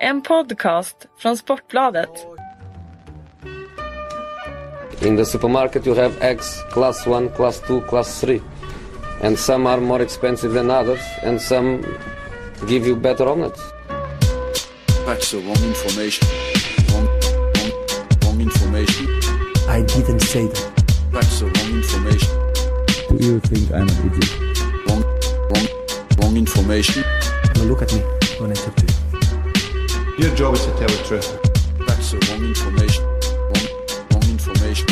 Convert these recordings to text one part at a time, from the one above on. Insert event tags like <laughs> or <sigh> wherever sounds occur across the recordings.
En podcast från Sportbladet. In the supermarket, you have eggs class 1, class 2, class 3. And some are more expensive than others, and some give you better omelets. That's the wrong information. Wrong, wrong, wrong information. I didn't say that. That's the wrong information. Do you think I'm an idiot? Wrong, wrong, wrong information. Now look at me when I talk to you. Your job is to tell the truth. That's the wrong information. Wrong, wrong information.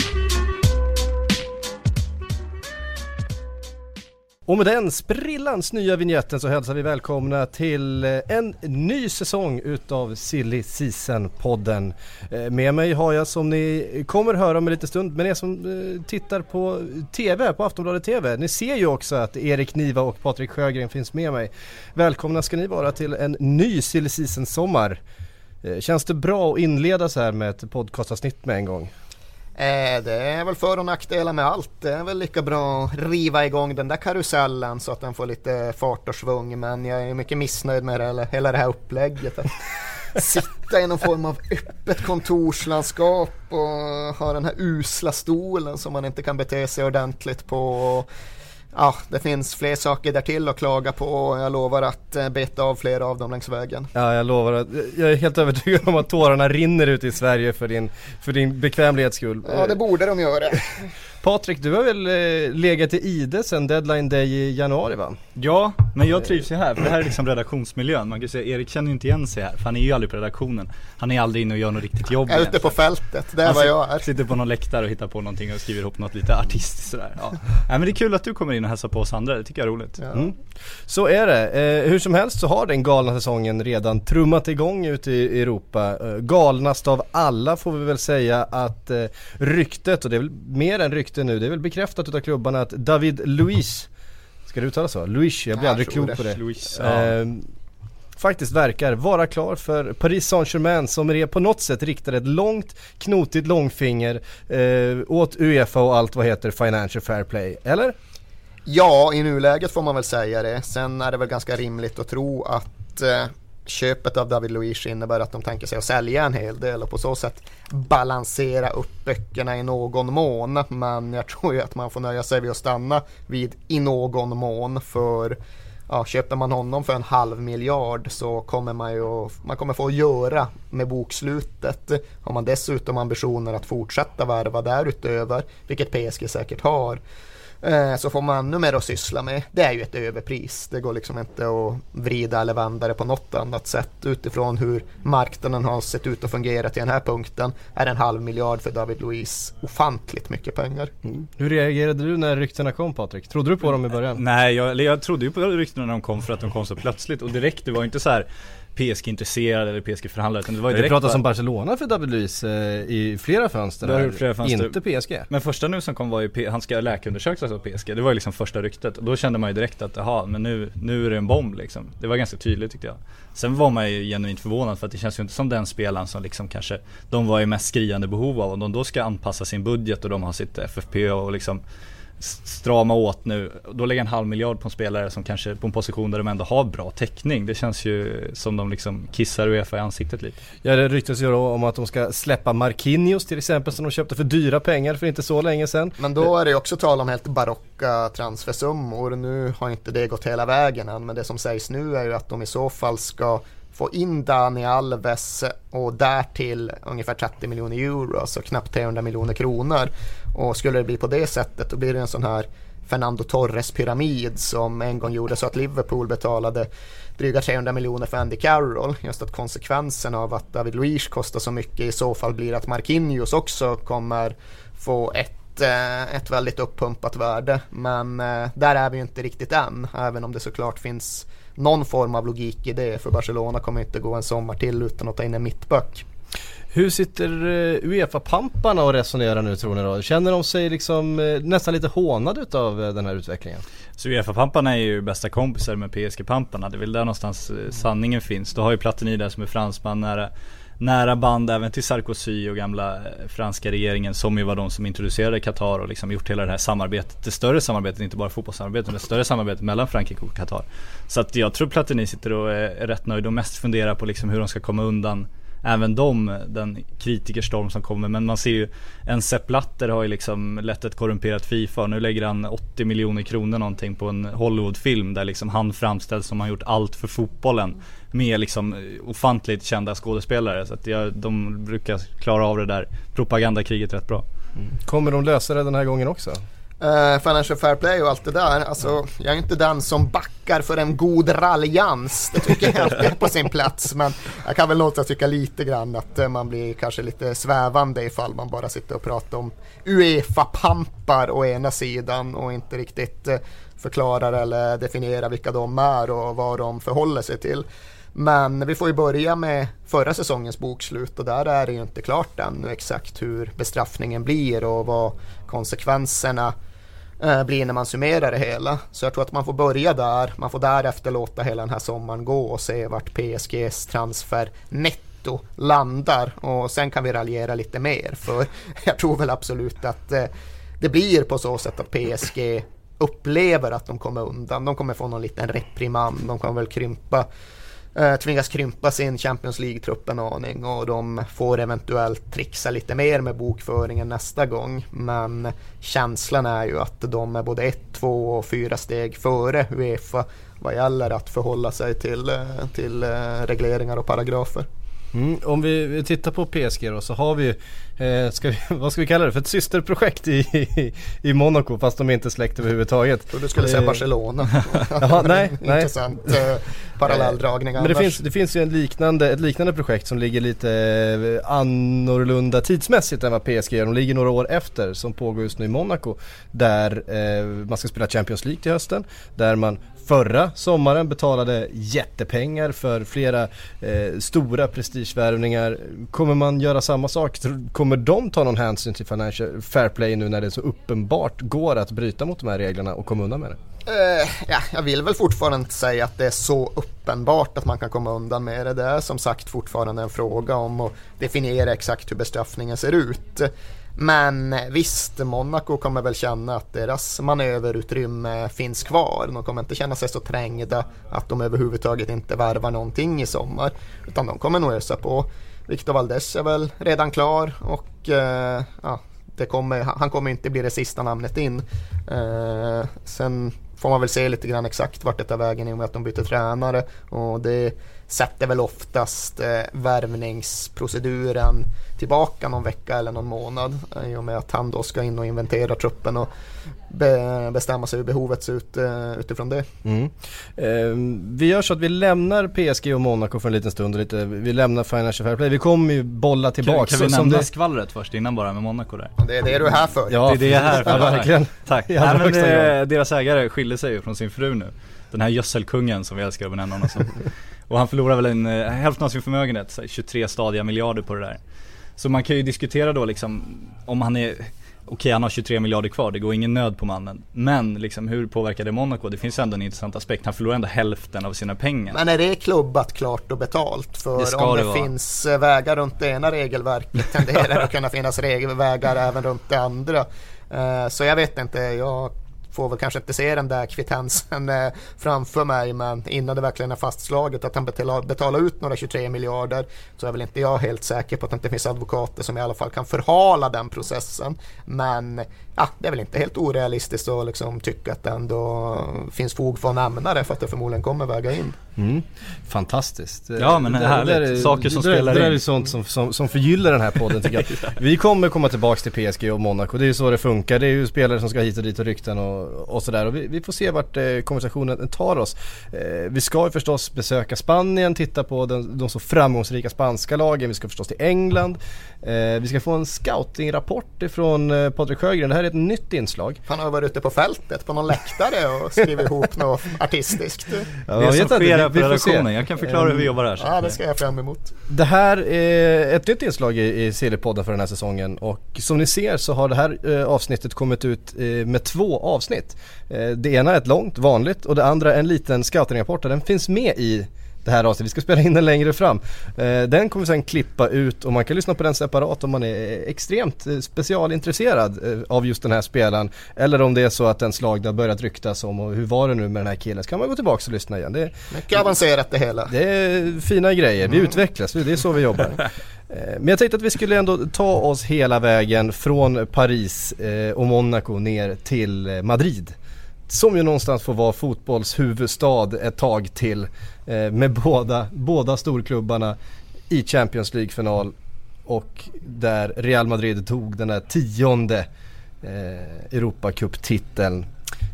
Och med den sprillans nya vignetten så hälsar vi välkomna till eh, en ny säsong utav Silly Season-podden. Eh, Med mig har jag som ni kommer höra om en liten stund, men er som eh, tittar på TV, på Aftonbladet TV, ni ser ju också att Erik Niva och Patrik Sjögren finns med mig. Välkomna ska ni vara till en ny Silly Season-sommar. Eh, Känns det bra att inleda så här med ett podcastavsnitt med en gång? Eh, det är väl för och nackdelar med allt. Det är väl lika bra att riva igång den där karusellen så att den får lite fart och svung. Men jag är mycket missnöjd med det, hela det här upplägget. Att <laughs> sitta i någon form av öppet kontorslandskap och ha den här usla stolen som man inte kan bete sig ordentligt på. Ja, det finns fler saker där till att klaga på och jag lovar att eh, beta av flera av dem längs vägen. Ja, jag lovar att jag är helt övertygad om att tårarna rinner ut i Sverige för din, för din bekvämlighets skull. Ja, det borde de göra. <laughs> Patrik, du har väl eh, legat i Ide sen deadline day i januari va? Ja, men jag trivs ju här för det här är liksom redaktionsmiljön. Man kan ju säga Erik känner ju inte igen sig här för han är ju aldrig på redaktionen. Han är aldrig inne och gör något riktigt jobb Jag är ute på fältet, det är Han vad jag är. Sitter på någon läktare och hittar på någonting och skriver ihop något lite artistiskt sådär. Ja. Nej men det är kul att du kommer in och hälsar på oss andra, det tycker jag är roligt. Ja. Mm. Så är det. Eh, hur som helst så har den galna säsongen redan trummat igång ute i Europa. Eh, galnast av alla får vi väl säga att eh, ryktet, och det är väl mer än rykte nu, det är väl bekräftat utav klubbarna att David Luiz, ska det uttalas så? Luiz, jag blir Jag aldrig klok på det. Luis, ja. Eh, faktiskt verkar vara klar för Paris Saint-Germain som är på något sätt riktar ett långt, knotigt långfinger eh, åt Uefa och allt vad heter Financial Fair Play, eller? Ja, i nuläget får man väl säga det. Sen är det väl ganska rimligt att tro att eh, köpet av David Luiz innebär att de tänker sig att sälja en hel del och på så sätt balansera upp böckerna i någon mån. Men jag tror ju att man får nöja sig vid att stanna vid i någon mån för ja, köper man honom för en halv miljard så kommer man ju man kommer få göra med bokslutet. Har man dessutom ambitioner att fortsätta värva därutöver, vilket PSG säkert har, så får man ännu mer att syssla med. Det är ju ett överpris. Det går liksom inte att vrida eller vända det på något annat sätt utifrån hur marknaden har sett ut att fungera till den här punkten. Är en halv miljard för David Luiz ofantligt mycket pengar. Hur reagerade du när ryktena kom Patrik? Trodde du på dem i början? Nej, jag, jag trodde ju på ryktena när de kom för att de kom så plötsligt och direkt, det var inte så här PSG intresserad eller PSG förhandlare utan det var ju Det direkt pratas bara- om Barcelona för David Luiz eh, i flera fönster, här. flera fönster. inte PSG. Men första nu som kom var ju, P- han ska läkarundersökas av PSG, det var ju liksom första ryktet och då kände man ju direkt att jaha, men nu, nu är det en bomb liksom. Det var ganska tydligt tyckte jag. Sen var man ju genuint förvånad för att det känns ju inte som den spelaren som liksom kanske de var i mest skriande behov av. Om de då ska anpassa sin budget och de har sitt FFP och liksom strama åt nu. Då lägger en halv miljard på en spelare som kanske på en position där de ändå har bra täckning. Det känns ju som de liksom kissar Uefa i ansiktet lite. Ja det ryktas ju då om att de ska släppa Marquinhos till exempel som de köpte för dyra pengar för inte så länge sedan. Men då är det ju också tal om helt barocka transfersummor. Nu har inte det gått hela vägen än, men det som sägs nu är ju att de i så fall ska få in Dani Alves och därtill ungefär 30 miljoner euro, alltså knappt 300 miljoner kronor. Och skulle det bli på det sättet då blir det en sån här Fernando Torres pyramid som en gång gjorde så att Liverpool betalade dryga 300 miljoner för Andy Carroll. Just att konsekvensen av att David Luiz kostar så mycket i så fall blir att Marquinhos också kommer få ett, eh, ett väldigt uppumpat värde. Men eh, där är vi ju inte riktigt än, även om det såklart finns någon form av logik i det. För Barcelona kommer inte gå en sommar till utan att ta in en mittback. Hur sitter eh, Uefa-pamparna och resonerar nu tror ni då? Känner de sig liksom eh, nästan lite hånade utav eh, den här utvecklingen? Så Uefa-pamparna är ju bästa kompisar med PSG-pamparna. Det är väl där någonstans sanningen finns. Du har ju Platini där som är fransman nära, nära band även till Sarkozy och gamla eh, franska regeringen som ju var de som introducerade Qatar och liksom gjort hela det här samarbetet, det större samarbetet, inte bara fotbollssamarbetet, men det större samarbetet mellan Frankrike och Qatar. Så att jag tror Platini sitter och är, är rätt nöjd och mest funderar på liksom hur de ska komma undan även de, den kritikerstorm som kommer. Men man ser ju, en Sepp Blatter har ju liksom lett ett korrumperat Fifa och nu lägger han 80 miljoner kronor någonting på en Hollywoodfilm där liksom han framställs som har gjort allt för fotbollen. Med liksom ofantligt kända skådespelare. Så att jag, de brukar klara av det där propagandakriget rätt bra. Mm. Kommer de lösa det den här gången också? Eh, financial fair play och allt det där. Alltså, jag är inte den som backar för en god raljans. Det tycker jag alltid är på sin plats. Men jag kan väl låta tycka lite grann att eh, man blir kanske lite svävande ifall man bara sitter och pratar om Uefa-pampar å ena sidan och inte riktigt eh, förklarar eller definierar vilka de är och vad de förhåller sig till. Men vi får ju börja med förra säsongens bokslut och där är det ju inte klart ännu exakt hur bestraffningen blir och vad konsekvenserna eh, Eh, blir när man summerar det hela. Så jag tror att man får börja där. Man får därefter låta hela den här sommaren gå och se vart PSGs transfer netto landar och sen kan vi raljera lite mer för <laughs> jag tror väl absolut att eh, det blir på så sätt att PSG upplever att de kommer undan. De kommer få någon liten reprimand. De kommer väl krympa eh, tvingas krympa sin Champions League-trupp en aning och de får eventuellt trixa lite mer med bokföringen nästa gång. Men känslan är ju att de är både ett, två och fyra steg före Uefa vad gäller att förhålla sig till, eh, till eh, regleringar och paragrafer. Mm, om vi tittar på PSG då så har vi, eh, ska vi <laughs> vad ska vi kalla det för ett systerprojekt i, i, i Monaco fast de är inte släkt överhuvudtaget. Och du skulle säga Eh, Barcelona. <laughs> Jaha, nej, <laughs> nej. Intressant eh, parallelldragning Men det finns, det finns ju en liknande, ett liknande projekt som ligger lite eh, annorlunda tidsmässigt än vad PSG gör. De ligger några år efter som pågår just nu i Monaco. Där eh, man ska spela Champions League till hösten. Där man förra sommaren betalade jättepengar för flera eh, stora prestigevärvningar. Kommer man göra samma sak? Kommer de ta någon hänsyn till financial fair play nu när det så uppenbart går att bryta mot de här reglerna och komma undan med det? Uh, ja, jag vill väl fortfarande inte säga att det är så uppenbart att man kan komma undan med det. Det är som sagt fortfarande en fråga om att definiera exakt hur bestraffningen ser ut. Men visst, Monaco kommer väl känna att deras manöverutrymme finns kvar. De kommer inte känna sig så trängda att de överhuvudtaget inte värvar någonting i sommar. Utan de kommer nog ösa på. Victor Valdes är väl redan klar och eh, ja, det kommer, han kommer inte bli det sista namnet in. Eh, sen får man väl se lite grann exakt vart det tar vägen i och med att de byter tränare och det sätter väl oftast eh, värvningsproceduren tillbaka någon vecka eller någon månad eh, i och med att han då ska in och inventera truppen och be, bestämma sig hur behovet ser ut eh, utifrån det. Mm. Eh, vi gör så att vi lämnar PSG och Monaco för en liten stund och lite, vi lämnar Financial Fair Play. Vi kommer ju bolla Kan, tillbaka. kan vi så- som nämna det- skvallret först innan bara med Monaco där? Det är det du är här för. Ja, det är det jag är här för. Ja, verkligen. <laughs> Tack. Nej, men, eh, deras ägare skilde sig ju från sin fru nu. Den här gödselkungen som vi älskar att benämna honom som. Och han förlorar väl en, eh, hälften av sin förmögenhet, så här 23 stadiga miljarder på det där. Så man kan ju diskutera då liksom om han är Okej han har 23 miljarder kvar, det går ingen nöd på mannen. Men liksom hur påverkar det Monaco? Det finns ändå en intressant aspekt. Han förlorar ändå hälften av sina pengar. Men är det klubbat klart och betalt? För Det om det det finns eh, vägar runt det ena regelverket tenderar det att kunna finnas vägar även runt det andra. Eh, Så jag vet inte, jag får väl kanske inte se den där kvittensen eh, framför mig men innan det verkligen är fastslaget att han betalar, betalar ut några 23 miljarder så är väl inte jag helt säker på att det inte finns advokater som i alla fall kan förhala den processen. Men ja, det är väl inte helt orealistiskt att liksom tycka att det ändå finns fog för att nämna det för att det förmodligen kommer väga in. Mm. Fantastiskt. Ja, men Det- härligt. det är- Saker som det, spelar Det där in. är sånt som, som, som förgyllar den här podden tycker jag. <laughs> Vi kommer komma tillbaks till PSG och Monaco. Det är ju så det funkar. Det är ju spelare som ska hit och dit och rykten och, och sådär. Och vi, vi får se vart eh, konversationen tar oss. Eh, vi ska ju förstås besöka Spanien, titta på den, de så framgångsrika spanska lagen. Vi ska förstås till England. Eh, vi ska få en scoutingrapport ifrån eh, Patrik Sjögren. Det här är ett nytt inslag. Han har varit ute på fältet på någon läktare och skrivit ihop något artistiskt. Ja, det som sker vi- på vi får se. redaktionen, jag kan förklara hur vi jobbar här. Ja, det ska jag fram emot. Det här är ett nytt inslag i, Sillypodden för den här säsongen och som ni ser så har det här eh, avsnittet kommit ut eh, med två avsnitt. Eh, det ena är ett långt, vanligt och det andra en liten scoutingrapport den finns med i det här avsnittet. Vi ska spela in den längre fram. Eh, den kommer vi sen klippa ut och man kan lyssna på den separat om man är extremt eh, specialintresserad eh, av just den här spelaren. Eller om det är så att en slag det har börjat ryktas om och hur var det nu med den här killen. Så kan man gå tillbaka och lyssna igen. Det är, Mycket avancerat det hela. det är fina grejer, vi utvecklas, det är så vi jobbar. <laughs> Men jag tänkte att vi skulle ändå ta oss hela vägen från Paris och Monaco ner till Madrid. Som ju någonstans får vara fotbollshuvudstad ett tag till eh, med båda, båda storklubbarna i Champions League-final och där Real Madrid tog den där tionde eh, Europacup-titeln.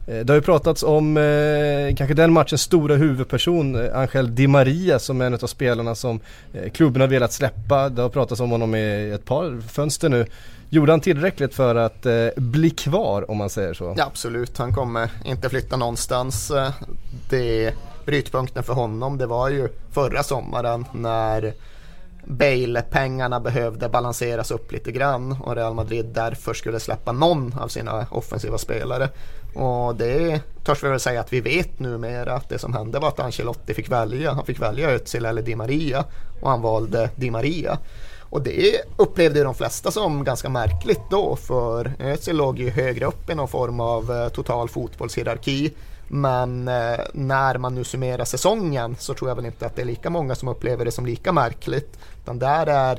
Eh, det har ju pratats om eh, kanske den matchens stora huvudperson, eh, Angel Di Maria som är en av spelarna som eh, klubben har velat släppa. Det har pratats om honom i ett par fönster nu. Gjorde han tillräckligt för att eh, bli kvar om man säger så? Ja, absolut, han kommer inte flytta någonstans. Eh, det brytpunkten för honom det var ju förra sommaren när Bale-pengarna behövde balanseras upp lite grann och Real Madrid därför skulle släppa någon av sina offensiva spelare. Och det törs vi väl säga att vi vet numera att det som hände var att Ancelotti fick välja. Han fick välja Özil eller Di Maria och han valde Di Maria. Och det upplevde de flesta som ganska märkligt då för Özil låg ju högre upp i någon form av eh, total fotbollshierarki. Men eh, när man nu summerar säsongen så tror jag väl inte att det är lika många som upplever det som lika märkligt. Utan där är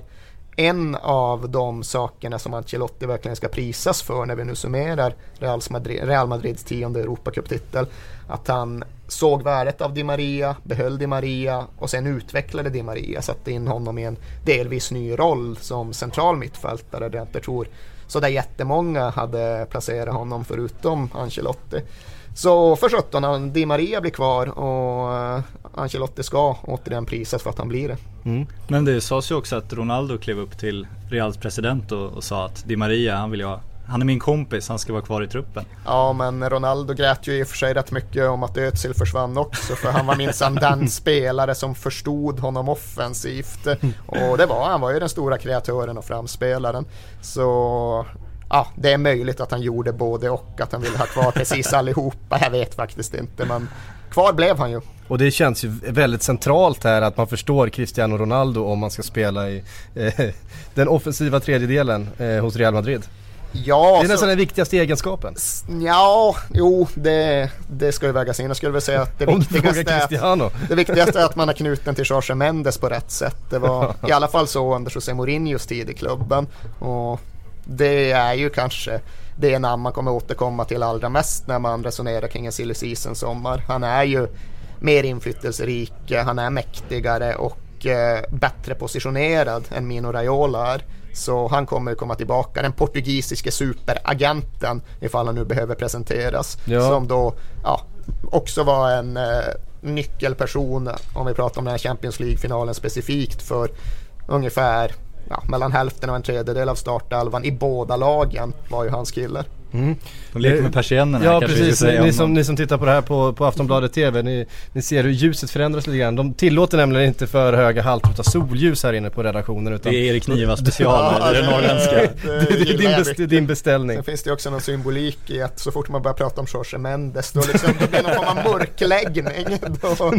en av de sakerna som Ancelotti verkligen ska prisas för när vi nu summerar Real, Madrid, Real Madrids tionde Europacuptitel. Att han såg värdet av Di Maria, behöll Di Maria och sen utvecklade Di Maria, satte in honom i en delvis ny roll som central mittfältare där jag inte tror så där jättemånga hade placerat honom förutom Ancelotti. Så för 17, Di Maria blir kvar och eh, Ancelotti ska återigen prisas för att han blir det. Men det sades ju också att Ronaldo klev upp till Reals president och, och sa att Di Maria, han vill jag han är min kompis, han ska vara kvar i truppen. Ja, men Ronaldo grät ju i och för sig rätt mycket om att Özil försvann också, för han var minsann den <laughs> spelare som förstod honom offensivt. Och det var han, var ju den stora kreatören och framspelaren. Så ja, det är möjligt att han gjorde både och, att han ville ha kvar precis <laughs> allihopa. Jag vet faktiskt inte, men kvar blev han ju. Och det känns ju väldigt centralt här att man förstår Cristiano Ronaldo om man ska spela i eh, <laughs> den offensiva tredjedelen eh, hos Real Madrid. Ja, Det är så- nästan den viktigaste egenskapen. Ja, jo, det, det ska ju vägas in. Jag skulle väl säga att det <laughs> viktigaste, är det viktigaste är att man är knuten till Jorge Mendes på rätt sätt. Det var <laughs> i alla fall så under José Mourinhos tid i klubben. Och det är ju kanske det namn man kommer återkomma till allra mest när man resonerar kring en silly season sommar. Han är ju mer inflytelserik, han är mäktigare och eh, bättre positionerad än Mino Raiola är. Så han kommer komma tillbaka, den portugisiske superagenten ifall han nu behöver presenteras. Ja. Som då ja, också var en eh, nyckelperson om vi pratar om den här Champions League-finalen specifikt för ungefär ja, mellan hälften och en tredjedel av startelvan i båda lagen var ju hans kille. De leker med persiennerna Ja kanske precis, ni om som, ni som tittar på det här på, på Aftonbladet TV, ni, ni ser hur ljuset förändras lite grann. De tillåter nämligen inte för höga halter av solljus här inne på redaktionen utan Det är Erik Niva special, det är det norrländska. <laughs> det, det är din, best, din beställning. Sen finns det också någon symbolik i att så fort man börjar prata om Jorge Mendes då, liksom, då blir det någon form av mörkläggning. Då,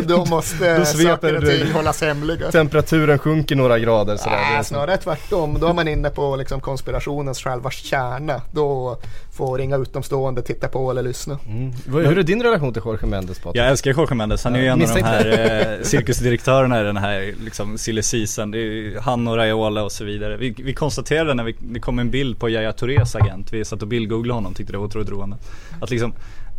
då måste Då saker och ting hållas hemliga. Temperaturen sjunker några grader sådär. Det så. snarare tvärtom. Då är man inne på liksom konspirationens själva kärna. Då får inga utomstående titta på eller lyssna. Vad- Hur är din relation till Jorge Mendes Patrik? Jag älskar Jorge Mendes, han är ju en av de här eh, cirkusdirektörerna i den här liksom silly season. Det är ju han och Raiola och så vidare. Vi, vi konstaterade när vi, det kom en bild på Yahya Tourés agent, vi satt och bildgooglade honom, tyckte det var otroligt roande. Att liksom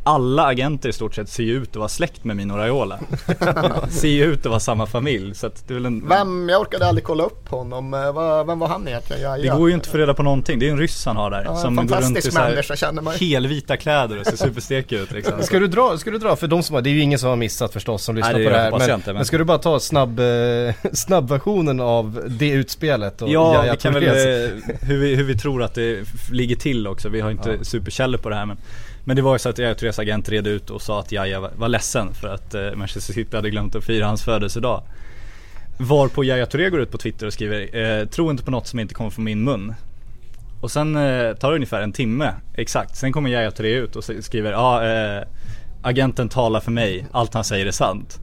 alla agenter i stort sett ser ju ut att vara släkt med Mino Raiola. <laughs> ser ju ut att vara samma familj så att det är väl en Vem, jag orkade aldrig kolla upp honom. Eh, vad- Vem var han egentligen? Ja, Det ja. går ju inte att få reda på någonting, det är en ryss han har där. Ja, som går runt i fantastisk så här känner man helvita kläder och ser superstekig ut liksom. <laughs> Ska du, dra, ska du dra, för de som har, det är ju ingen som har missat förstås som lyssnar Nej, det på det här. jag Men, inte, men- men ska du bara ta snabb, eh, <laughs> snabbversionen av det utspelet? Och Ja, Yahya vi kan väl, eh, hur vi, hur vi tror att det ligger till också. Vi har inte superkällor på det här men men det var ju så att Yahya Tourés agent red ut och sa att Yahya var, ledsen för att eh, Manchester City hade glömt att fira hans födelsedag. Varpå Yahya Touré går ut på Twitter och skriver eh, Tro inte på något som inte kommer från min mun. Och sen eh, tar det ungefär en timme, exakt. Sen kommer Yahya Touré ut och skriver ja, eh, agenten talar för mig, allt han säger är sant.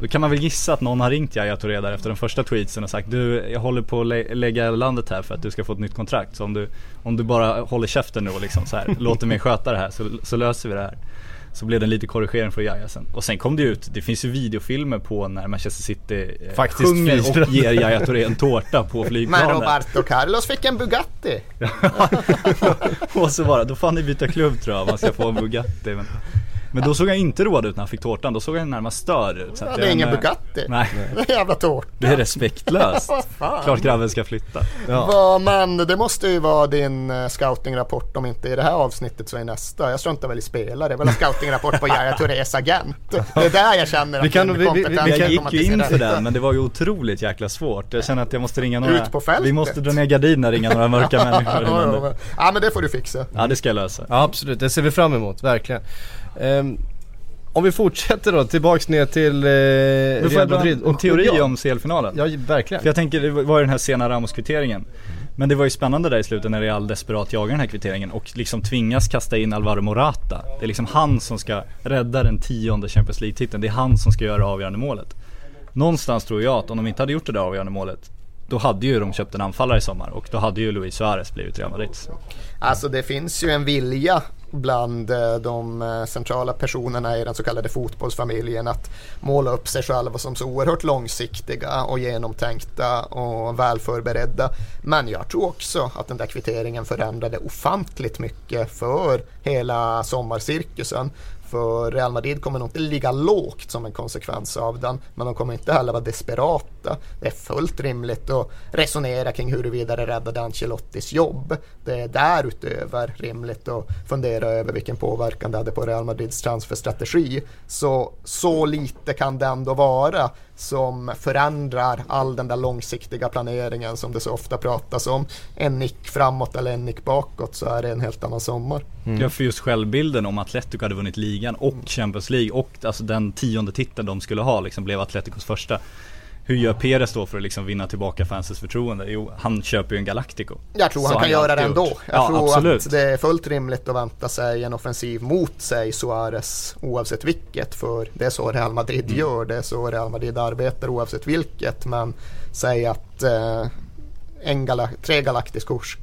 Då kan man väl gissa att någon har ringt Yahya Touré där efter den första tweetsen och sagt du, jag håller på att lä- lägga landet här för att du ska få ett nytt kontrakt. Så om du, om du bara håller käften nu och liksom så här, <laughs> låter mig sköta det här så, så löser vi det här. Så blev det en liten korrigering från Yahya sen. Och sen kom det ut, det finns ju videofilmer på när Manchester City eh, Faktiskt sjunger firar. och ger Yahya Touré en tårta på Men flygplanet. Roberto Carlos fick en Bugatti. <laughs> och så bara, då får han ni byta klubb tror jag, man ska få en Bugatti. Men, men då såg han inte road ut när han fick tårtan, då såg han närmast störd ut. Så Ja, att det är ingen Bugatti. Nej, Det är en jävla tårta. det är respektlöst. <laughs> Klart grabben ska flytta. Ja. Men det måste ju vara din uh, scoutingrapport om inte i det här avsnittet så i nästa. Jag struntar väl i spelare. Det är väl en scoutingrapport på Yahya Tourés agent. Det är där jag känner att Vi kan- vi- vi- vi- vi Jag kan gick komma ju in för den men det var ju otroligt jäkla svårt. Jag känner att jag måste ringa några Ut på fältet. Vi måste dra ner gardinerna, ringa några mörka <laughs> människor Ja, men ja, ja men det får du fixa. Ja det ska jag lösa Ja absolut, det ser vi fram emot, verkligen. Ehm, om vi fortsätter då, tillbaks ner till eh, Real Madrid. en, en teori ja, om CL-finalen Ja, verkligen. För jag tänker, det var ju den här sena Ramos-kvitteringen. Men det var ju spännande där i slutet när Real desperat jagar den här kvitteringen och liksom tvingas kasta in Alvaro Morata. Det är liksom han som ska rädda den tionde Champions League-titeln, det är han som ska göra det avgörande målet. Någonstans tror jag att om de inte hade gjort det där avgörande målet Då hade ju de köpt en anfallare i sommar och då hade ju Luis Suarez blivit Real Madrid. Alltså det finns ju en vilja bland eh, de eh, centrala personerna i den så kallade fotbollsfamiljen att måla upp sig själva som så oerhört långsiktiga och genomtänkta och väl förberedda. Men jag tror också att den där kvitteringen förändrade ofantligt mycket för hela sommarcirkusen. För Real Madrid kommer nog inte ligga lågt som en konsekvens av den. Men de kommer inte heller vara desperata. Det är fullt rimligt att resonera kring huruvida det räddade Ancelottis jobb. Det är därutöver rimligt att fundera över vilken påverkan det hade på Real Madrids transferstrategi. Så, så lite kan det ändå vara som förändrar all den där långsiktiga planeringen som det så ofta pratas om. En nick framåt eller en nick bakåt så är det en helt annan sommar. Ja för just självbilden om Atletico hade vunnit ligan och Champions League och alltså den tionde titeln de skulle ha liksom blev Atleticos första Hur gör Perez då för att liksom vinna tillbaka fansens förtroende? Jo, han köper ju en Galactico Jag tror han kan göra det ändå. Jag Ja, tror absolut. att det är fullt rimligt att vänta sig en offensiv mot sig Suarez oavsett vilket. För det är så Real Madrid Mm. gör, det är så Real Madrid arbetar oavsett vilket. Men säg att eh, en gala- tre Galacticos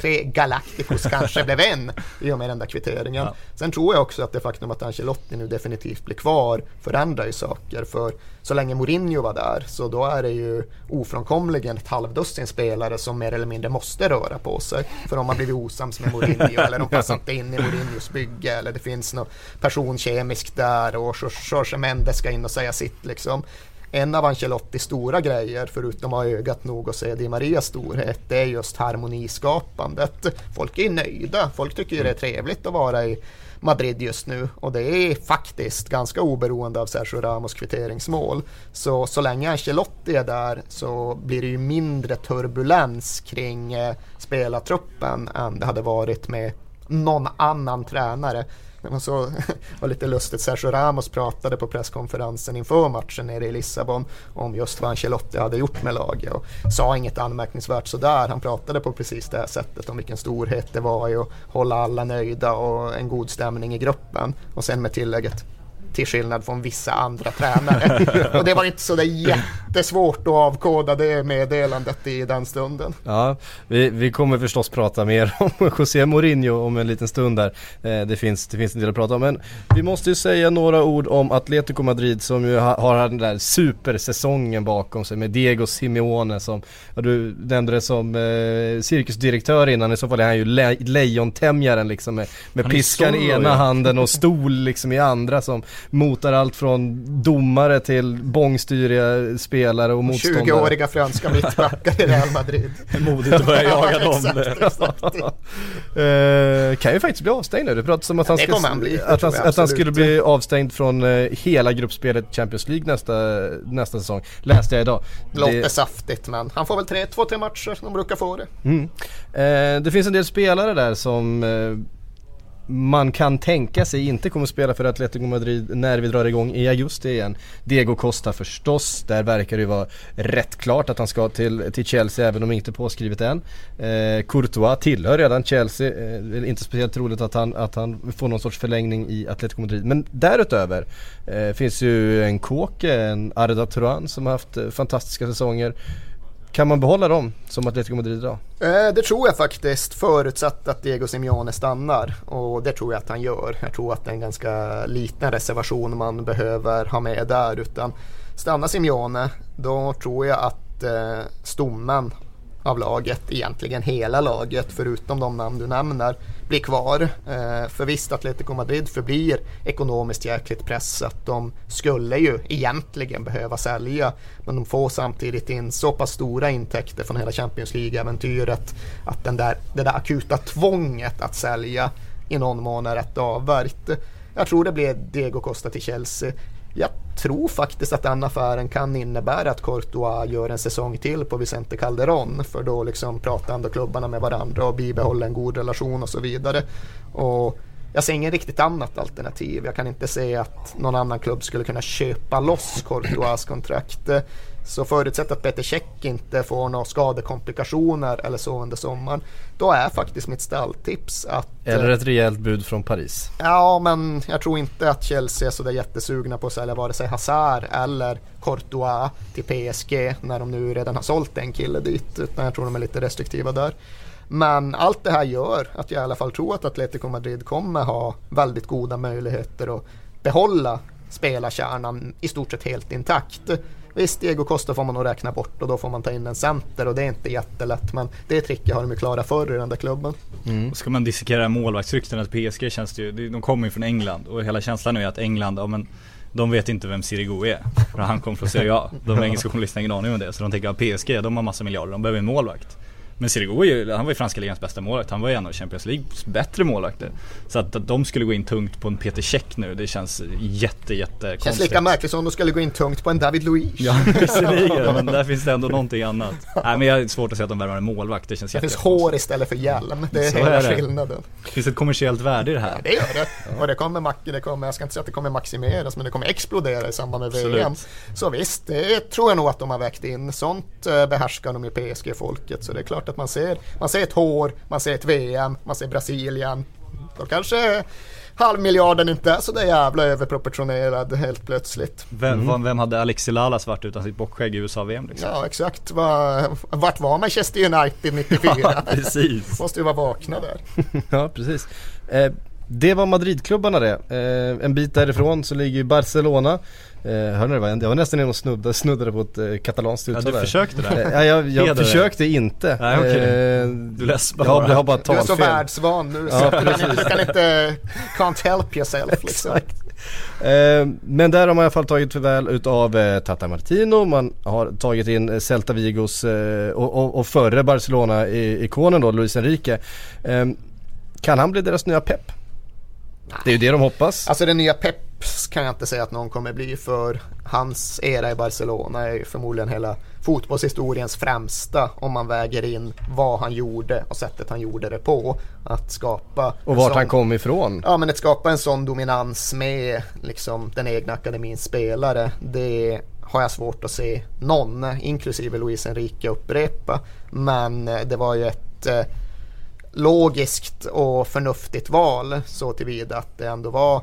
Tre Galacticos kanske blev en i och med den där kvitteringen. Ja. Sen tror jag också att det faktum att Ancelotti nu definitivt blir kvar förändrar ju saker. För så länge Mourinho var där så då är det ju ofrånkomligen ett halvdussin spelare som mer eller mindre måste röra på sig. För om man blivit osams med Mourinho <laughs> eller de passar inte in i Mourinhos bygge eller det finns något personkemiskt där och Jorge Mendes ska in och säga sitt liksom. En av Ancelottis stora grejer, förutom att ha ögat nog att se Di Marias storhet, det är just harmoniskapandet. Folk är nöjda, folk tycker ju det är trevligt att vara i Madrid just nu och det är faktiskt ganska oberoende av Sergio Ramos kvitteringsmål. Så, så länge Ancelotti är där så blir det ju mindre turbulens kring eh, spelartruppen än det hade varit med någon annan tränare. Det var, så, var lite lustigt, Sergio Ramos pratade på presskonferensen inför matchen nere i Lissabon om just vad Ancelotti hade gjort med laget och sa inget anmärkningsvärt sådär. Han pratade på precis det här sättet om vilken storhet det var i att hålla alla nöjda och en god stämning i gruppen. Och sen med tillägget till skillnad från vissa andra tränare. <laughs> och det var inte så där jättesvårt att avkoda det meddelandet i den stunden. Ja, vi, vi kommer förstås prata mer <laughs> om José Mourinho om en liten stund där. Eh, det, finns, det finns en del att prata om. Men vi måste ju säga några ord om Atletico Madrid som ju ha, har den där supersäsongen bakom sig med Diego Simeone som, ja, du nämnde det som eh, cirkusdirektör innan, i så fall är han ju le, lejontämjaren liksom med, med piskan i ena handen och stol liksom i andra som motar allt från domare till bångstyriga spelare och motståndare. 20-åriga franska mittbackar i Real Madrid. <laughs> Modigt att börja jaga dem <laughs> exakt, exakt. Eh, kan ju faktiskt bli avstängd nu. Det pratas om att han, Det ska, kommer han bli, att han, att han skulle bli avstängd från eh, hela gruppspelet Champions League nästa, nästa säsong. Läste jag idag. Låter Det, saftigt men han får väl tre, två, tre matcher. De brukar få det. mm. eh, det finns en del spelare där som man kan tänka sig inte kommer spela för Atletico Madrid när vi drar igång i augusti igen. Diego Costa förstås, där verkar det vara rätt klart att han ska till, till Chelsea även om inte påskrivet än. Eh, Courtois tillhör redan Chelsea, eh, det är inte speciellt troligt att han, att han får någon sorts förlängning i Atletico Madrid. Men därutöver eh, finns ju en Kåke, en Arda Turan som har haft eh, fantastiska säsonger. Kan man behålla dem som Atletico Madrid idag? Eh, det tror jag faktiskt förutsatt att Diego Simeone stannar och det tror jag att han gör. Jag tror att det är en ganska liten reservation man behöver ha med där utan stannar Simeone då tror jag att eh, stommen av laget, egentligen hela laget förutom de namn du nämner, blir kvar. Eh, för visst, Atletico Madrid förblir ekonomiskt jäkligt pressat. De skulle ju egentligen behöva sälja, men de får samtidigt in så pass stora intäkter från hela Champions League-äventyret att den där, det där akuta tvånget att sälja i någon mån är rätt avvärjt. Jag tror det blir Diego Costa till Chelsea. Jag tror faktiskt att den affären kan innebära att Courtois gör en säsong till på Vicente Calderon för då liksom pratar ändå klubbarna med varandra och bibehåller en god relation och så vidare. Och jag ser inget riktigt annat alternativ. Jag kan inte se att någon annan klubb skulle kunna köpa loss Courtois kontrakt. Så förutsatt att Peter Cech inte får några skadekomplikationer eller så under sommaren. Då är faktiskt mitt stalltips att... Eller ett rejält bud från Paris. Ja, men jag tror inte att Chelsea är sådär jättesugna på att sälja vare sig Hazard eller Courtois till PSG när de nu redan har sålt en kille dit. Utan jag tror de är lite restriktiva där. Men allt det här gör att jag i alla fall tror att Atletico Madrid kommer ha väldigt goda möjligheter att behålla spelarkärnan i stort sett helt intakt. Visst, Diego Costa får man nog räkna bort och då får man ta in en center och det är inte jättelätt men det tricket har de ju klarat förr i den där klubben. Mm. Ska man dissekera målvaktsryktena till PSG känns det ju, de kommer ju från England och hela känslan är ju att England, ja men de vet inte vem Sirigu är. För han kom från Serie A. De engelska journalisterna har ingen aning om det. Så de tänker att PSG, de har massa miljarder, de behöver en målvakt. Men Sirigu, han var ju franska ligans bästa målvakt. Han var ju en av Champions Leagues bättre målvakter. Så att, att de skulle gå in tungt på en Peter Check nu, det känns jätte, jätte konstigt. Känns lika märkligt som om de skulle gå in tungt på en David Luiz. Ja, visserligen. men där finns det ändå någonting annat. Nej men jag har svårt att säga att de värvar en målvakt. Det känns Det finns hår istället för hjälm. Det är Så hela är det. skillnaden. Det finns ett kommersiellt värde i det här. Ja, det gör det. Och det kommer, det kommer, jag ska inte säga att det kommer maximeras, men det kommer explodera i samband med Absolut. VM. Så visst, det tror jag nog att de har vägt in. Sånt eh, behärskar de i PSG-folket. Så det är klart att man ser, man ser ett hår, man ser ett VM, man ser Brasilien. Då kanske halvmiljarden inte är så där jävla överproportionerad helt plötsligt. Vem, vad- vem hade Alexi Lalas varit utan sitt bockskägg i USA-VM liksom? Ja, exakt. Va, vart var Manchester United 94? <laughs> Precis. Måste ju vara vakna där. <laughs> ja, precis. Eh, det var Madridklubbarna det. Eh, en bit därifrån så ligger ju Barcelona. Eh, hör ni det? Jag var nästan inne och snuddade, snuddade på ett eh, katalanskt Ja, uttal du där. försökte där. Eh, ja, jag, jag Heder. försökade inte. Nej, okej. Eh, Du jag, har- bara. jag har bara Du är så talfel. världsvan nu så Ja, du, kan du kan inte, can't help yourself liksom. Eh, men där har man i alla fall tagit förväl utav eh, Tata Martino, man har tagit in eh, Celta Vigos eh, och, och, och före Barcelona-ikonen då, Luis Enrique. Kan han bli deras nya pepp? Det är ju det de hoppas. Alltså den nya Peps kan jag inte säga att någon kommer bli för hans era i Barcelona är ju förmodligen hela fotbollshistoriens främsta om man väger in vad han gjorde och sättet han gjorde det på. Att skapa Och vart sån- han kom ifrån. Ja men att skapa en sån dominans med liksom den egna akademins spelare det har jag svårt att se någon, inklusive Luis Enrique, upprepa. Men eh, det var ju ett eh, logiskt och förnuftigt val så tillvida att det ändå var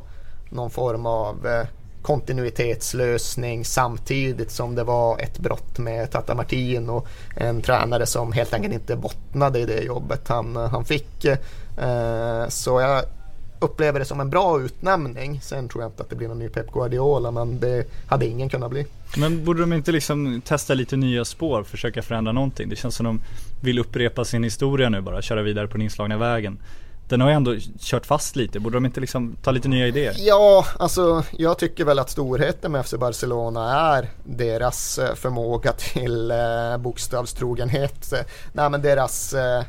någon form av eh, kontinuitetslösning samtidigt som det var ett brott med Tata Martin och en tränare som helt enkelt inte bottnade i det jobbet han, eh, han fick. Eh, så jag upplever det som en bra utnämning. Sen tror jag inte att det blir någon ny Pep Guardiola men det hade ingen kunnat bli. Men borde de inte liksom testa lite nya spår, försöka förändra någonting? Det känns som de vill upprepa sin historia nu bara, köra vidare på den inslagna vägen. Den har ju ändå kört fast lite, borde de inte liksom ta lite nya idéer? Ja, alltså jag tycker väl att storheten med FC Barcelona är deras eh, förmåga till eh, bokstavstrogenhet. Nej men deras eh,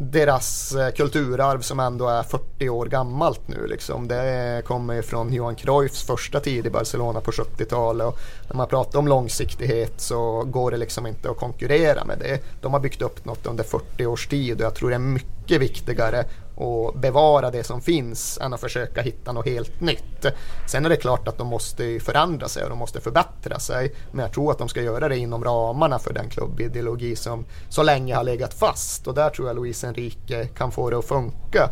deras eh, kulturarv som ändå är 40 år gammalt nu liksom. Det kommer från Johan Cruyffs första tid i Barcelona på 70-talet och när man pratar om långsiktighet så går det liksom inte att konkurrera med det. De har byggt upp något under 40 års tid och jag tror det är mycket mycket viktigare att bevara det som finns än att försöka hitta något helt nytt. Sen är det klart att de måste förändra sig och de måste förbättra sig. Men jag tror att de ska göra det inom ramarna för den klubbideologi som så länge har legat fast. Och där tror jag Luis Enrique kan få det att funka.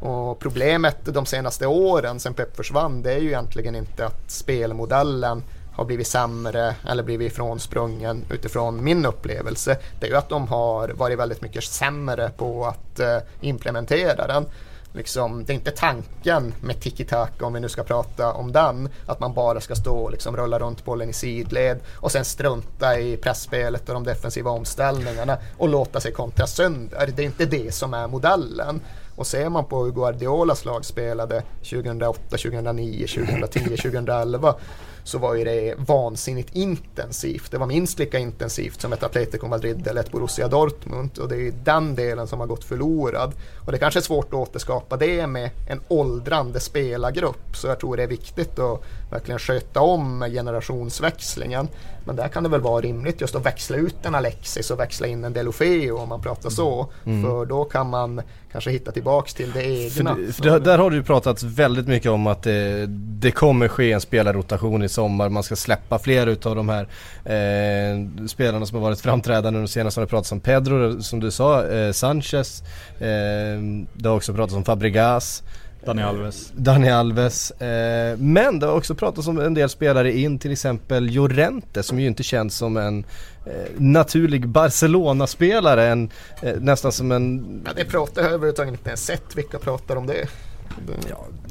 Och problemet de senaste åren sen Pep försvann det är ju egentligen inte att spelmodellen har blivit sämre eller blivit ifrånsprungen utifrån min upplevelse. Det är ju att de har varit väldigt mycket sämre på att eh, implementera den. Liksom, det är inte tanken med tiki-taka om vi nu ska prata om den, att man bara ska stå och liksom rulla runt bollen i sidled och sen strunta i pressspelet och de defensiva omställningarna och låta sig kontra sönder. Det är inte det som är modellen. Och ser man på hur Guardiolas lag spelade 2008, 2009, 2010, 2011 så var ju det vansinnigt intensivt. Det var minst lika intensivt som ett Atletico Madrid eller ett Borussia Dortmund och det är ju den delen som har gått förlorad. Och det kanske är svårt att återskapa det med en åldrande spelargrupp så jag tror det är viktigt att verkligen sköta om generationsväxlingen. Men där kan det väl vara rimligt just att växla ut en Alexis och växla in en Delofeo om man pratar så. Mm. För då kan man kanske hitta tillbaks till det egna. För, för där har du ju pratat väldigt mycket om att det, det kommer ske en spelarrotation i sommar. Man ska släppa fler utav de här eh, spelarna som har varit framträdande. De senaste har det pratats om Pedro, som du sa, eh, Sanchez. Eh, det har också pratats om Fabregas. Dani Alves. Dani Alves. Eh, men det har också pratats om en del spelare in, till exempel Llorente som ju inte känns som en eh, naturlig Barcelona-spelare. En, eh, nästan som en... Ja, det pratar jag överhuvudtaget inte ens sett vilka pratar om det.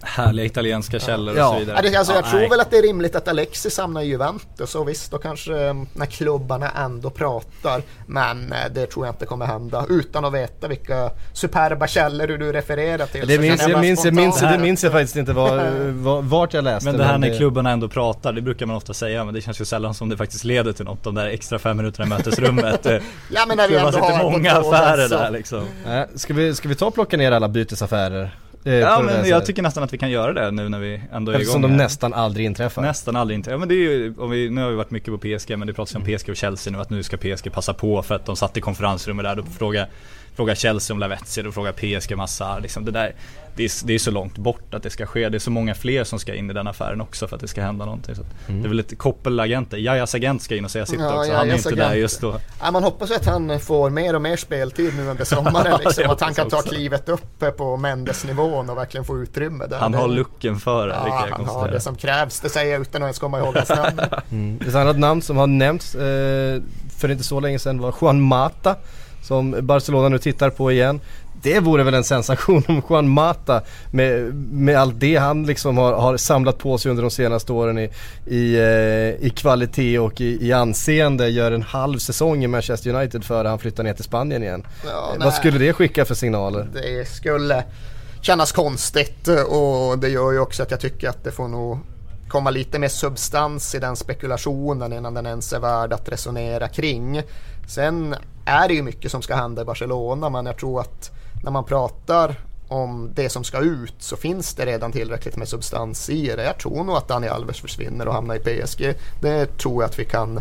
Härliga italienska källor Ja. och så vidare. Ja, alltså, jag Ja, tror väl att det är rimligt att Alexis hamnar i Juventus och visst då kanske eh, när klubbarna ändå pratar men eh, det tror jag inte kommer hända utan att veta vilka superba källor du refererar till. Det minns, jag, minns, jag, minns, det minns jag faktiskt inte var, <laughs> var, vart jag läste. Men det här när klubbarna ändå pratar, det brukar man ofta säga men det känns ju sällan som det faktiskt leder till något. De där extra fem minuterna i mötesrummet. eh, <laughs> Ja men när vi ändå inte har många affärer där liksom. Nej, ska, vi, ska vi ta och plocka ner alla bytesaffärer? Eh, Ja men jag tycker nästan att vi kan göra det nu när vi ändå är Eftersom igång de här. nästan aldrig inträffar. Nästan aldrig inte. Ja men det är ju, om vi, nu har vi varit mycket på PSG men det pratas ju Mm. om PSG och Chelsea nu att nu ska PSG passa på för att de satt i konferensrummet där och fråga Fråga Chelsea om Lavezzi och fråga PSG massa liksom det där det är, det är så långt bort att det ska ske. Det är så många fler som ska in i den affären också för att det ska hända någonting. Så att Mm. Det är väl lite koppelagenter. Jajas agent ska in och säga sitt Ja, också. Han är inte där agent. just då. Ja, man hoppas ju att han får mer och mer speltid nu under sommaren. <laughs> Liksom, Jag att han kan ta också. klivet upp på Mendes-nivån och verkligen få utrymme där. Han har looken för det, Ja, han har det som krävs. Det säger jag utan att ens komma ihåg hans namn. <laughs> Mm. Ett annat namn som har nämnts eh, för inte så länge sedan var Juan Mata. Som Barcelona nu tittar på igen. Det vore väl en sensation <laughs> om Juan Mata med, med allt det han liksom har, har samlat på sig under de senaste åren i, i, eh, i kvalitet och i, i anseende gör en halv säsong i Manchester United före han flyttar ner till Spanien igen. Ja, Eh, nej. Vad skulle det skicka för signaler? Det skulle kännas konstigt och det gör ju också att jag tycker att det får nog komma lite mer substans i den spekulationen innan den ens är värd att resonera kring. Sen är det ju mycket som ska hända i Barcelona men jag tror att när man pratar om det som ska ut så finns det redan tillräckligt med substans i det. Jag tror nog att Dani Alves försvinner och hamnar i PSG. Det tror jag att vi kan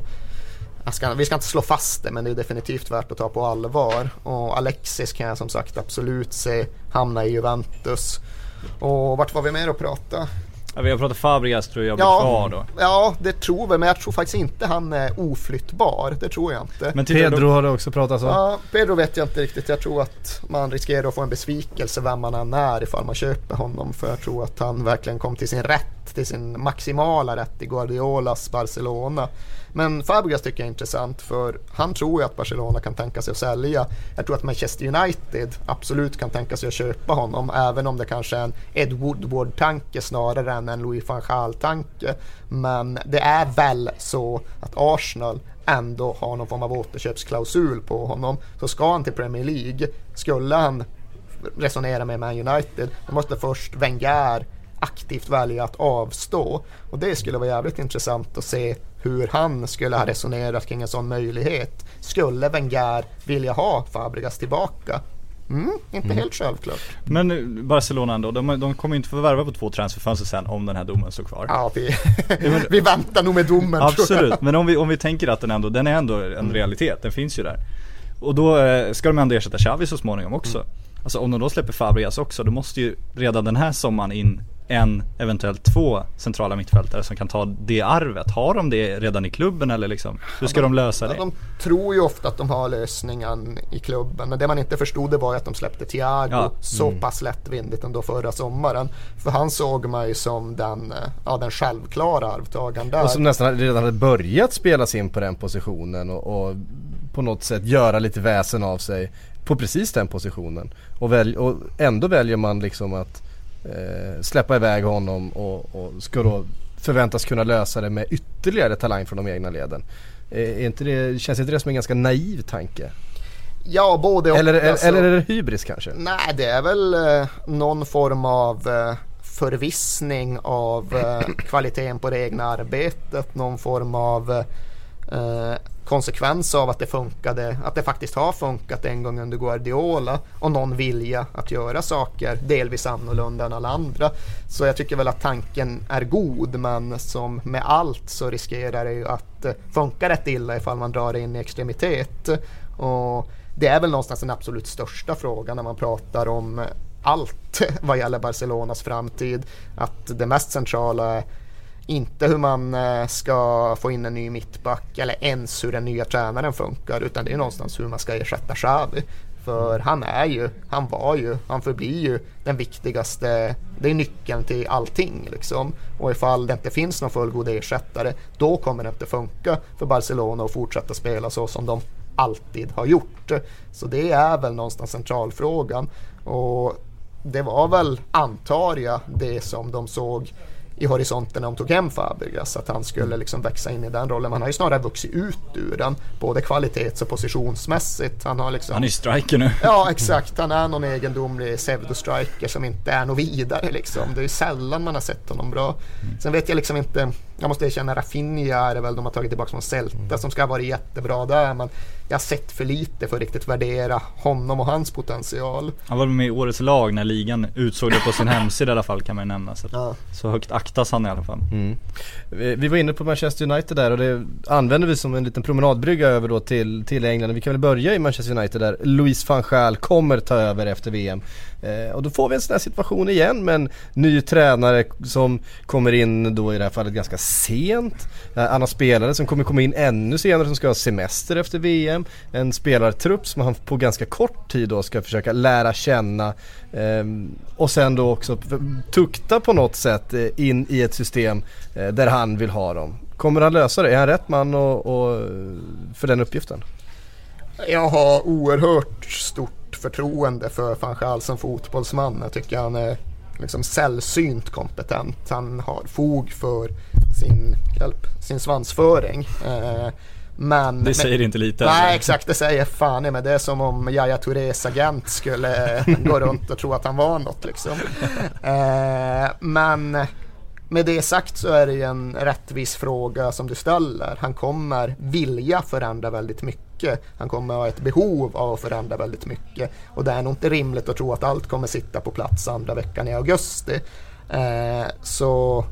jag ska, vi ska inte slå fast det men det är definitivt värt att ta på allvar. Och Alexis kan jag som sagt absolut se hamna i Juventus. Och vart var vi mer att prata? Ja, vi har pratat Fabregas tror jag blir Ja. kvar då. Ja, det tror vi men jag tror faktiskt inte han är oflyttbar. Det tror jag inte. Men Pedro har det också pratats om. Ja, Pedro vet jag inte riktigt. Jag tror att man riskerar att få en besvikelse vem man än är ifall man köper honom. För jag tror att han verkligen kom till sin rätt, till sin maximala rätt i Guardiolas Barcelona. Men Fabregas tycker jag är intressant för han tror ju att Barcelona kan tänka sig att sälja. Jag tror att Manchester United absolut kan tänka sig att köpa honom även om det kanske är en Ed Woodward-tanke snarare än en Louis van Gaal-tanke. Men det är väl så att Arsenal ändå har någon form av återköpsklausul på honom. Så ska han till Premier League, skulle han resonera med Man United, då måste först Wenger aktivt välja att avstå. Och det skulle vara jävligt intressant att se hur han skulle ha resonerat kring en sån möjlighet. Skulle Wenger vilja ha Fabregas tillbaka? Mm, inte helt självklart. Men eh, Barcelona ändå, de, de kommer inte få värva på två transferfönster sen om den här domen står kvar. Ja, vi, <laughs> vi väntar nog med domen. Absolut, men om vi, om vi tänker att den ändå, den är ändå en realitet, den finns ju där. Och då eh, ska de ändå ersätta Xavi så småningom också. Alltså om de då släpper Fabregas också, då måste ju redan den här sommaren in en, eventuellt två centrala mittfältare som kan ta det arvet. Har de det redan i klubben eller liksom? Hur ska de lösa det? Ja, de tror ju ofta att de har lösningen i klubben. Men det man inte förstod det var att de släppte Thiago Ja. så pass lättvindigt ändå förra sommaren. För han såg man ju som den, eh, ja, den självklara arvtagaren där. Och som nästan redan hade börjat spelas in på den positionen och, och på något sätt göra lite väsen av sig på precis den positionen. Och, välj, och ändå väljer man liksom att eh, släppa iväg honom och, och ska då förväntas kunna lösa det med ytterligare talang från de egna leden. Eh, inte det, känns inte det som en ganska naiv tanke? Ja, både och. Eller, alltså. eller är det hybris kanske? Nej, det är väl eh, någon form av eh, förvissning av eh, kvaliteten på det egna arbetet. Någon form av eh, konsekvens av att det funkade, att det faktiskt har funkat en gång under Guardiola och någon vilja att göra saker delvis annorlunda än alla andra. Så jag tycker väl att tanken är god men som med allt så riskerar det ju att eh, funka rätt illa ifall man drar det in i extremitet. Och det är väl någonstans den absolut största frågan när man pratar om allt <laughs> vad gäller Barcelonas framtid. Att det mest centrala är inte hur man eh, ska få in en ny mittback eller ens hur den nya tränaren funkar utan det är någonstans hur man ska ersätta Xavi. För han är ju, han var ju, han förblir ju den viktigaste, det är nyckeln till allting liksom. Och ifall det inte finns någon fullgod ersättare, då kommer det inte funka för Barcelona att fortsätta spela så som de alltid har gjort. Så det är väl någonstans centralfrågan. Och det var väl, antar jag, det som de såg i horisonten när de tog hem Fabregas, att han skulle liksom växa in i den rollen. Man har ju snarare vuxit ut ur den, både kvalitets och positionsmässigt. Han har liksom... Han är striker nu. Ja <laughs> exakt, han är någon egendomlig pseudo-striker som inte är något vidare liksom. Det är sällan man har sett honom bra. Sen vet jag liksom inte, jag måste erkänna Rafinha är det väl de har tagit tillbaka från Celta som ska ha varit jättebra där men jag har sett för lite för att riktigt värdera honom och hans potential. Han var med i årets lag när ligan utsåg det på sin <laughs> hemsida i alla fall kan man ju nämna. Så, Ja. så högt aktas han i alla fall. Vi vi var inne på Manchester United där och det använder vi som en liten promenadbrygga över då till, till England. Vi kan väl börja i Manchester United där Louis van Gaal kommer ta över efter VM. Eh, och då får vi en sån här situation igen med en ny tränare som kommer in då i det här fallet ganska sent. Eh, andra spelare som kommer komma in ännu senare som ska ha semester efter VM. En spelartrupp som han på ganska kort tid då ska försöka lära känna. Ehm, och sen då också tukta på något sätt eh, in i ett system eh, där han vill ha dem. Kommer han lösa det? Är han rätt man och, och, för den uppgiften? Jag har oerhört stort förtroende för van Gaal som fotbollsman. Jag tycker han är liksom sällsynt kompetent. Han har fog för sin, hjälp, sin svansföring. Eh, men, Det säger inte lite. Nej eller? exakt, det säger fan mig. Det är som om Yahya Tourés agent skulle gå runt och tro att han var något liksom. <laughs> Eh, men med det sagt så är det ju en rättvis fråga som du ställer. Han kommer vilja förändra väldigt mycket. Han kommer ha ett behov av att förändra väldigt mycket. Och det är nog inte rimligt att tro att allt kommer sitta på plats andra veckan i augusti. Eh, så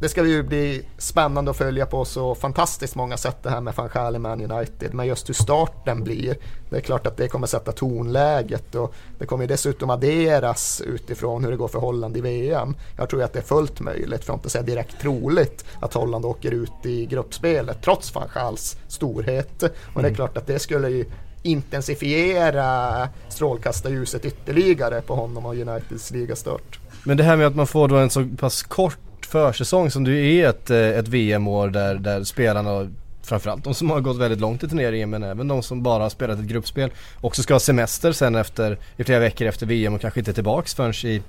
det ska ju bli spännande att följa på så fantastiskt många sätt det här med van Gaal i Man United. Men just hur starten blir, det är klart att det kommer sätta tonläget och det kommer dessutom adderas utifrån hur det går för Holland i VM. Jag tror att det är fullt möjligt, för att inte säga direkt troligt, att Holland åker ut i gruppspelet trots van Gaals storhet. Och det är klart att det skulle ju intensifiera strålkastarljuset ytterligare på honom och Uniteds ligastart. Men det här med att man får då en så pass kort försäsong som det är ett, eh, ett VM-år där, där spelarna Framförallt de som har gått väldigt långt i turneringen men även de som bara har spelat ett gruppspel också ska ha semester sen efter, i flera veckor efter VM och kanske inte tillbaks förrän i,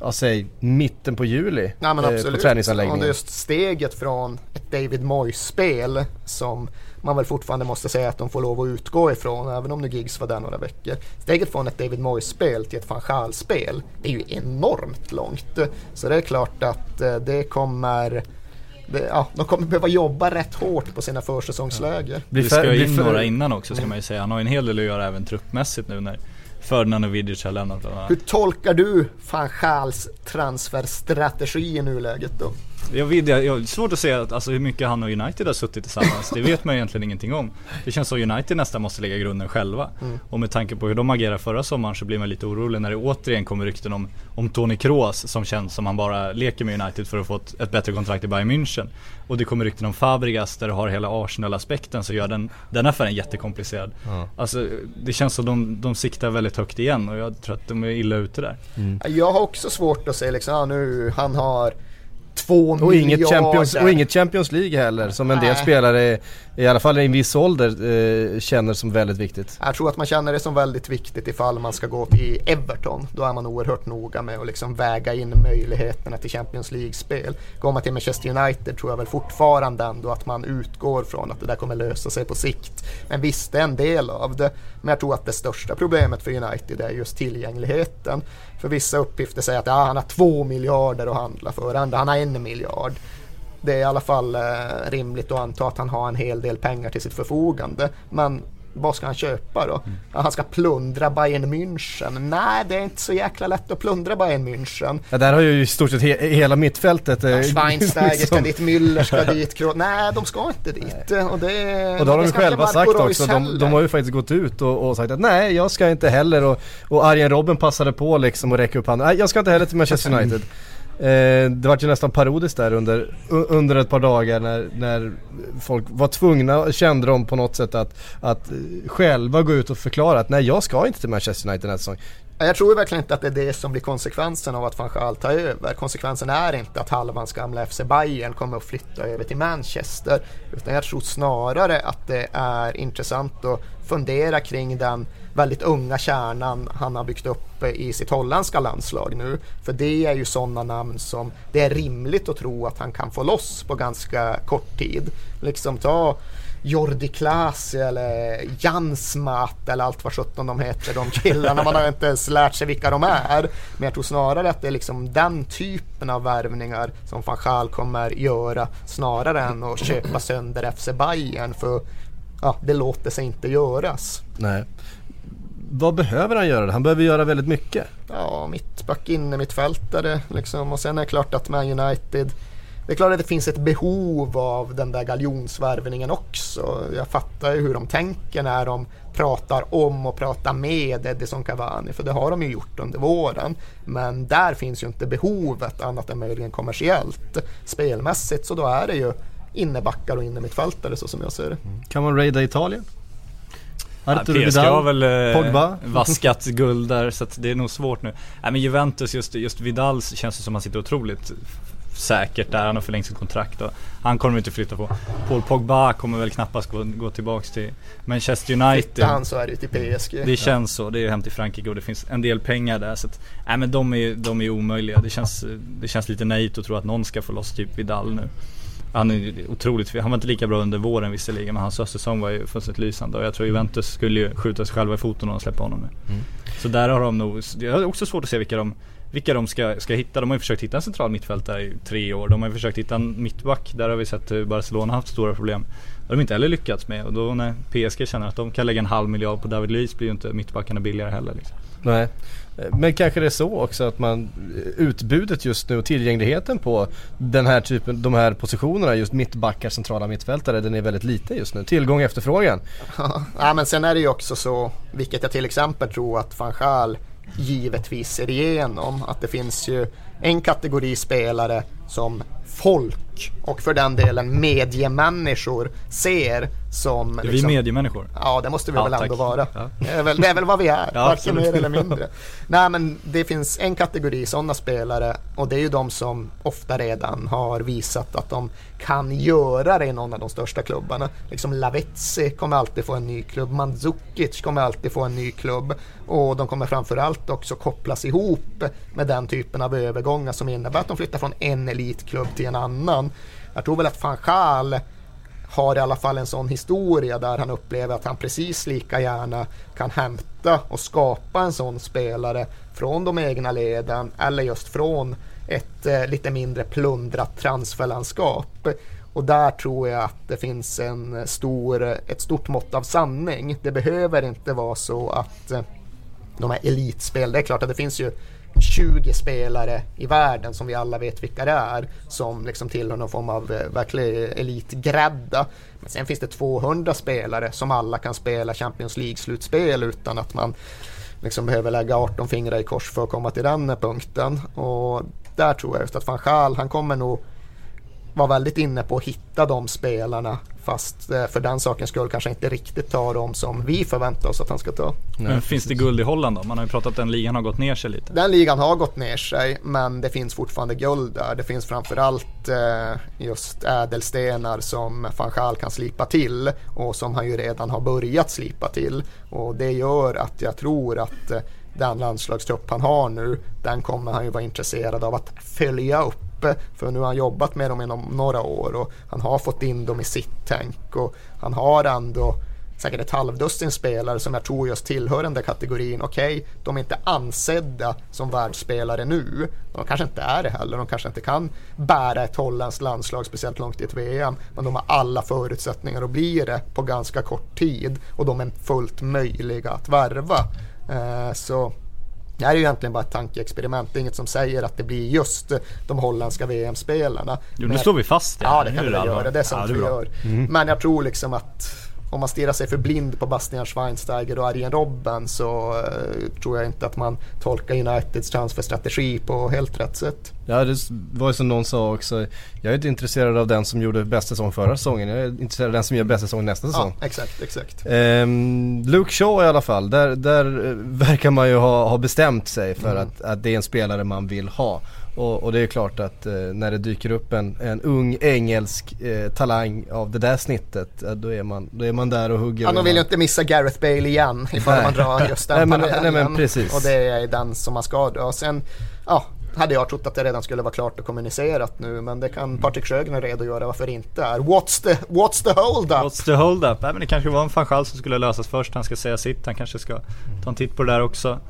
ja säg mitten på juli Ja men eh, absolut. på träningsanläggningen. det är just steget från ett David Moyes-spel som man väl fortfarande måste säga att de får lov att utgå ifrån även om nu Giggs var där några veckor. Steget från ett David Moyes-spel till ett van Gaal-spel det är ju enormt långt. Så det är klart att eh, det kommer det, ja, de kommer behöva jobba rätt hårt på sina försäsongsläger. Blir Det ska in för- några innan också ska man ju säga. Han har ju en hel del att göra även truppmässigt nu när Ferdinand och Vidic har lämnat. Hur tolkar du van Gaals transferstrategi i nuläget då? Jag vet, jag, jag, det är svårt att säga att, alltså, hur mycket han och United har suttit tillsammans. Det vet man egentligen ingenting om. Det känns som United nästan måste lägga grunden själva. Mm. Och med tanke på hur de agerade förra sommaren så blir man lite orolig när det återigen kommer rykten om, om Toni Kroos som känns som han bara leker med United för att få ett, ett bättre kontrakt i Bayern München. Och det kommer rykten om Fabregas där du har hela Arsenal-aspekten så gör den, den affären jättekomplicerad. Ja. Alltså det känns som de, de siktar väldigt högt igen och jag tror att de är illa ute där. Jag har också svårt att se liksom, ja, nu han har två Och inget, miljarder. Champions, och inget Champions League heller som en del Nej. spelare, i alla fall i en viss ålder, eh, känner som väldigt viktigt. Jag tror att man känner det som väldigt viktigt ifall man ska gå till Everton. Då är man oerhört noga med att liksom väga in möjligheterna till Champions League-spel. Går man till Manchester United tror jag väl fortfarande ändå att man utgår från att det där kommer lösa sig på sikt. Men visst, det är en del av det. Men jag tror att det största problemet för United är just tillgängligheten. För vissa uppgifter säger att ja, han har två miljarder att handla för, andra han har en miljard. Det är i alla fall eh, rimligt att anta att han har en hel del pengar till sitt förfogande. Men vad ska han köpa då? Ja, han ska plundra Bayern München. Nej, det är inte så jäkla lätt att plundra Bayern München. Ja, där har ju i stort sett he hela mittfältet. eh, Schweinsteiger ska liksom- dit, Müller ska <laughs> dit, Kroos. Nej, de ska inte dit. Och det, Och då har de ska själva sagt också, de, de har ju faktiskt gått ut och, och sagt att nej jag ska inte heller och, och Arjen Robben passade på liksom att räcka upp handen. Nej jag ska inte heller till Manchester United. <laughs> Eh, det var ju nästan parodiskt där under, under ett par dagar när, när folk var tvungna, kände de på något sätt att, att själva gå ut och förklara att nej jag ska inte till Manchester United nästa säsong. Jag tror verkligen inte att det är det som blir konsekvensen av att van Gaal tar över. Konsekvensen är inte att halvans gamla FC Bayern kommer att flytta över till Manchester. Utan jag tror snarare att det är intressant att fundera kring den väldigt unga kärnan han har byggt upp i sitt holländska landslag nu. För det är ju sådana namn som det är rimligt att tro att han kan få loss på ganska kort tid. Liksom ta Jordi Klaas eller Jansmat eller allt vad sjutton de heter, de killarna. Man har inte ens lärt sig vilka de är. Men jag tror snarare att det är liksom den typen av värvningar som van Gaal kommer göra snarare än att köpa sönder FC Bayern för ja, det låter sig inte göras. Nej. Vad behöver han göra? Han behöver göra väldigt mycket. Ja, mittback inne, mittfältare liksom. Och sen är det klart att Man United det är klart att det finns ett behov av den där galjonsvärvningen också. Jag fattar ju hur de tänker när de pratar om och pratar med Edison Cavani, för det har de ju gjort under våren. Men där finns ju inte behovet annat än möjligen kommersiellt. Spelmässigt så då är det ju innebackar och innermittfältare så som jag ser det. Kan man raida Italien? Artur Ja, PSG har Vidal? väl eh, Pogba? <laughs> vaskat guld där så att det är nog svårt nu. Nej men Juventus, just, just Vidal känns det som att han sitter otroligt säkert där. Han har förlängt sitt kontrakt och han kommer inte flytta på. Paul Pogba kommer väl knappast gå, gå tillbaks till Manchester Flyttar United. han så är det ju till PSG. Det känns så, det är hem till Frankrike och det finns en del pengar där så att, nej men de är, de är omöjliga. Det känns, det känns lite naivt att tro att någon ska få loss typ Vidal nu. Han är otroligt, han var inte lika bra under våren visserligen men hans höstsäsong var ju fullständigt lysande och jag tror Juventus skulle ju skjuta sig själva i foten om de släpper honom nu. Så där har de nog, det är också svårt att se vilka de vilka de ska, ska hitta. De har ju försökt hitta en central mittfältare i tre år. De har ju försökt hitta en mittback. Där har vi sett hur Barcelona haft stora problem. Det har de inte heller lyckats med. Och då när PSG känner att de kan lägga en halv miljard på David Luiz blir ju inte mittbackarna billigare heller. Liksom. Nej. Men kanske det är så också att man utbudet just nu och tillgängligheten på den här typen, de här positionerna just mittbackar, centrala mittfältare, den är väldigt liten just nu. Tillgång och efterfrågan. Ja, men sen är det ju också så, vilket jag till exempel tror att van Gaal givetvis ser igenom, att det finns ju en kategori spelare som folk och för den delen mediemänniskor ser som... Är vi mediemänniskor? Ja, det måste vi Ja, väl ändå tack. vara. Ja. Det, är väl, det är väl vad vi är, <laughs> Ja, varken mer eller <laughs> mindre. Nej, men det finns en kategori sådana spelare och det är ju de som ofta redan har visat att de kan göra det i någon av de största klubbarna. Liksom Lavezzi kommer alltid få en ny klubb, Mandzukic kommer alltid få en ny klubb och de kommer framförallt också kopplas ihop med den typen av övergångar som innebär att de flyttar från en elitklubb till en annan. Jag tror väl att van Gaal har i alla fall en sån historia där han upplever att han precis lika gärna kan hämta och skapa en sån spelare från de egna leden eller just från ett eh, lite mindre plundrat transferlandskap. Och där tror jag att det finns en stor, ett stort mått av sanning. Det behöver inte vara så att eh, de här elitspel, det är klart att det finns ju 20 spelare i världen som vi alla vet vilka det är som liksom tillhör någon form av eh, verklig elitgrädda. Men sen finns det 200 spelare som alla kan spela Champions League-slutspel utan att man liksom behöver lägga 18 fingrar i kors för att komma till den punkten. Och där tror jag just att van Gaal, han kommer nog vara väldigt inne på att hitta de spelarna fast eh, för den sakens skull kanske inte riktigt ta dem som vi förväntar oss att han ska ta. Men finns det guld i Holland då? Man har ju pratat att den ligan har gått ner sig lite. Den ligan har gått ner sig men det finns fortfarande guld där. Det finns framförallt eh, just ädelstenar som van Gaal kan slipa till och som han ju redan har börjat slipa till. Och det gör att jag tror att eh, den landslagstrupp han har nu, den kommer han ju vara intresserad av att följa upp för nu har han jobbat med dem inom några år och han har fått in dem i sitt tänk och han har ändå säkert ett halvdussin spelare som jag tror just tillhör den där kategorin. Okej, okay, de är inte ansedda som världsspelare nu. De kanske inte är det heller. De kanske inte kan bära ett holländskt landslag speciellt långt i ett VM. Men de har alla förutsättningar att bli det på ganska kort tid och de är fullt möjliga att värva. Eh, så det här är ju egentligen bara ett tankeexperiment. Det är inget som säger att det blir just de holländska VM-spelarna. Jo, nu slår vi fast det. Ja, det kan vi göra. Det är sånt ja, det vi gör. Mm. Men jag tror liksom att om man stirrar sig för blind på Bastian Schweinsteiger och Arjen Robben så uh, tror jag inte att man tolkar Uniteds transferstrategi på helt rätt sätt. Ja det var ju som någon sa också, jag är inte intresserad av den som gjorde bästa säsong förra säsongen, jag är intresserad av den som gör bästa säsong nästa säsong. Ja, exakt, exakt. Um, Luke Shaw i alla fall, där, där verkar man ju ha, ha bestämt sig för mm. att, att det är en spelare man vill ha. Och, och, det är klart att eh, när det dyker upp en, en ung engelsk eh, talang av det där snittet, eh, då, är man, då är man där och hugger. Ja, de vill ju inte missa Gareth Bale igen ifall nej. man drar just den <laughs> nej, men, nej, men precis. Och det är den som man ska dra. Sen, ja, hade jag trott att det redan skulle vara klart och kommunicerat nu men det kan Patrik Sjögren redogöra varför det inte är. What's the, what's the hold up? What's the hold up? Nej, men det kanske var en fanchal som skulle lösas först. Han ska säga sitt. Han kanske ska ta en titt på det där också.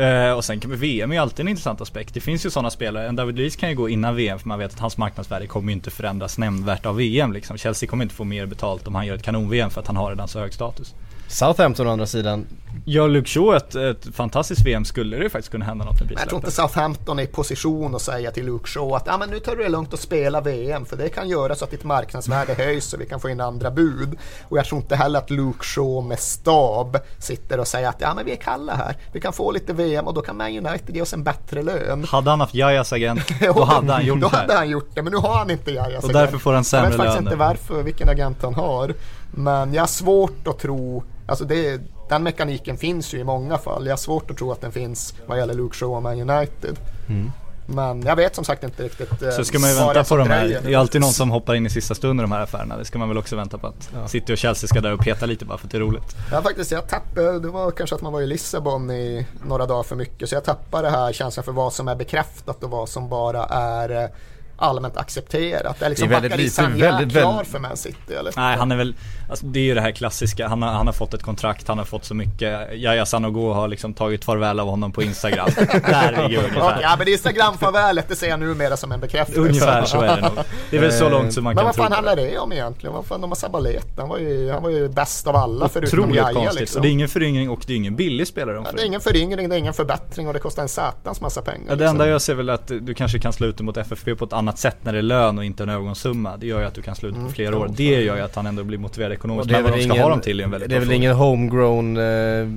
Uh, och sen kan VM är ju alltid en intressant aspekt. Det finns ju sådana spelare, en David Luiz kan ju gå innan VM för man vet att hans marknadsvärde kommer ju inte förändras nämnvärt av VM liksom. Chelsea kommer inte få mer betalt om han gör ett kanon-VM för att han har redan så hög status. Southampton å andra sidan Ja, Luke Shaw ett, ett fantastiskt VM skulle det ju faktiskt kunna hända något med. Jag tror inte Southampton är i position att säga till Luke Shaw att ah, men nu tar du det lugnt och spela VM för det kan göra så att ditt marknadsvärde <laughs> höjs och vi kan få in andra bud. Och jag tror inte heller att Luke Shaw med stab sitter och säger att ja men vi är kalla här, vi kan få lite VM och då kan Man United ge oss en bättre lön. Hade han haft Jajas agent, <laughs> då hade han gjort det. Då hade han gjort det, men nu har han inte Jajas agent. Och därför får han sämre lön. Jag vet faktiskt inte varför, vilken agent han har. Men jag har svårt att tro, alltså det den mekaniken finns ju i många fall. Jag har svårt att tro att den finns vad gäller Luke Shaw och Man United. Mm. Men jag vet som sagt inte riktigt eh, Så ska man ju vänta på de här, det är alltid någon som hoppar in i sista stunden de här affärerna. Det ska man väl också vänta på att ja. City och Chelsea ska där och peta lite bara för att det är roligt. Ja faktiskt, jag tappade, det var kanske att man var i Lissabon i några dagar för mycket. Så jag tappade det här känslan för vad som är bekräftat och vad som bara är eh, allmänt accepterat? Är liksom det är väldigt lite, väldigt, klar väldigt... för Man City eller? Nej han är väl, alltså, det är ju det här klassiska, han har, han har fått ett kontrakt, han har fått så mycket, Yahya Sanogo har liksom tagit farväl av honom på Instagram. <laughs> Där ligger ungefär. ja men Instagram-farvälet det ser jag numera som en bekräftelse. Ungefär så är det nog. Det är väl så långt som man men kan tro. Men vad fan handlar det om egentligen? Vad fan, de har Sabalet, han var ju, han var ju bäst av alla förutom Yahya konstigt. Liksom. Och det är ingen föryngring och det är ingen billig spelare. Ja, det är ingen föryngring, det är ingen förbättring och det kostar en satans massa pengar. Ja, det liksom. enda jag ser väl att du kanske kan sluta mot FFP på ett annat sätt när det är lön och inte en övergångssumma. Det gör ju att du kan sluta mm. på flera år. Det gör ju att han ändå blir motiverad ekonomiskt. Men vad de ska ingen, ha dem till är en väldigt Det är väl ingen homegrown eh,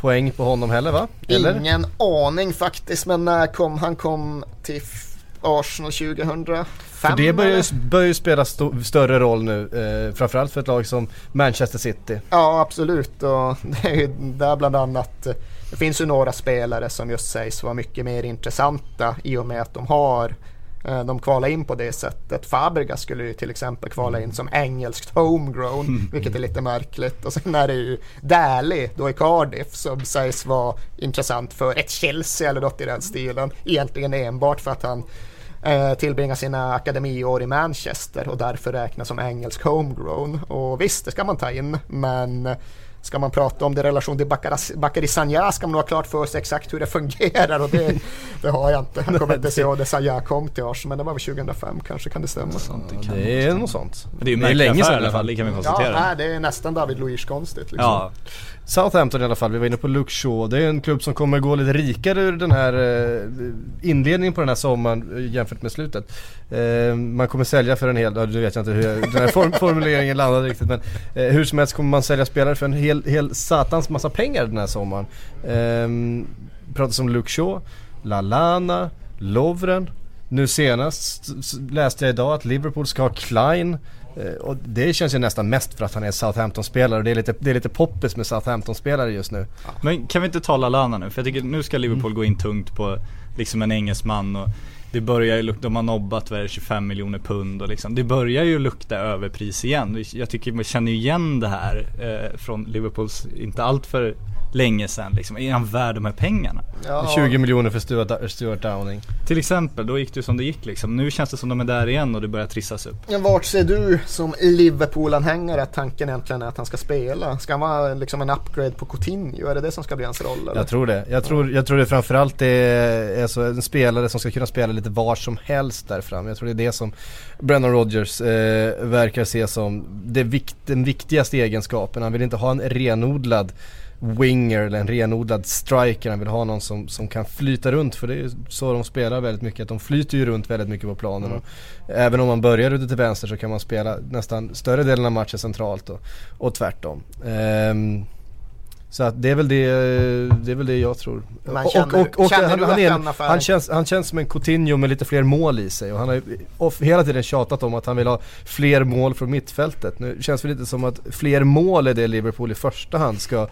poäng på honom heller va? Eller? Ingen aning faktiskt men när kom han kom till Arsenal 2005? För det börjar ju, börjar spela st större roll nu, eh, framförallt för ett lag som Manchester City. Ja absolut och <laughs> det är ju där bland annat eh, det finns ju några spelare som just sägs vara mycket mer intressanta i och med att de har de kvalar in på det sättet. Fabregas skulle ju till exempel kvala in som engelskt homegrown, mm. vilket är lite märkligt. Och sen är det ju Daly då i Cardiff som sägs vara intressant för ett Chelsea eller något i den stilen. Egentligen enbart för att han eh, tillbringar sina akademiår i Manchester och därför räknas som engelsk homegrown. Och visst, det ska man ta in, men ska man prata om det i relation till Bakary- Sagna ska man ha klart för sig exakt hur det fungerar och det, det har jag inte. Jag kommer inte se när Sagna kom till Arsenal men det var väl 2005 kanske, kan det stämma? Det är nog sånt. Men det är ju Det är märklig länge sedan i alla fall, det kan vi Ja, konstatera. nej, det är nästan David Luiz konstigt liksom. Ja, Southampton i alla fall, vi var inne på Luke Shaw. Det är en klubb som kommer gå lite rikare ur den här eh, inledningen på den här sommaren eh, jämfört med slutet. Eh, man kommer sälja för en hel, ja, nu vet jag inte hur jag, den här form, <laughs> formuleringen landade riktigt men hur som helst kommer man sälja spelare för en hel, hel satans massa pengar den här sommaren. Eh, pratas om Luke Shaw, Lalana, Lovren. Nu senast läste jag idag att Liverpool ska ha Klein. Eh, Och det känns ju nästan mest för att han är Southampton-spelare och det är lite, det är lite poppis med Southampton-spelare just nu. Men kan vi inte ta Lallana nu? För jag tycker nu ska Liverpool gå in tungt på liksom en engelsman och det börjar ju lukta, de har nobbat vad är det, 25 miljoner pund och liksom Det börjar ju lukta överpris igen. Jag tycker man känner ju igen det här eh, från Liverpools, inte allt för länge sedan liksom. Är han värd de här pengarna? Ja, 20 miljoner för Stuart, Stuart Downing. Till exempel, då gick det som det gick liksom. Nu känns det som de är där igen och det börjar trissas upp. Ja, Vart ser du som Liverpool-anhängare att tanken egentligen är att han ska spela? Ska han vara liksom en upgrade på Coutinho? Är det det som ska bli hans roll? Eller? Jag tror det. Jag tror, jag tror det framförallt är, är så en spelare som ska kunna spela lite var som helst där fram. Jag tror det är det som Brennan Rodgers eh, verkar se som det vikt, den viktigaste egenskapen. Han vill inte ha en renodlad winger eller en renodlad striker. Han vill ha någon som, som kan flyta runt för det är så de spelar väldigt mycket. Att de flyter ju runt väldigt mycket på planen. Och även om man börjar ute till vänster så kan man spela nästan större delen av matchen centralt och, och tvärtom. Ehm, så att det är väl det, det är väl det jag tror. Men känner- känner är, han, känns, han känns som en Coutinho med lite fler mål i sig och han har off, hela tiden tjatat om att han vill ha fler mål från mittfältet. Nu känns det lite som att fler mål är det Liverpool i första hand ska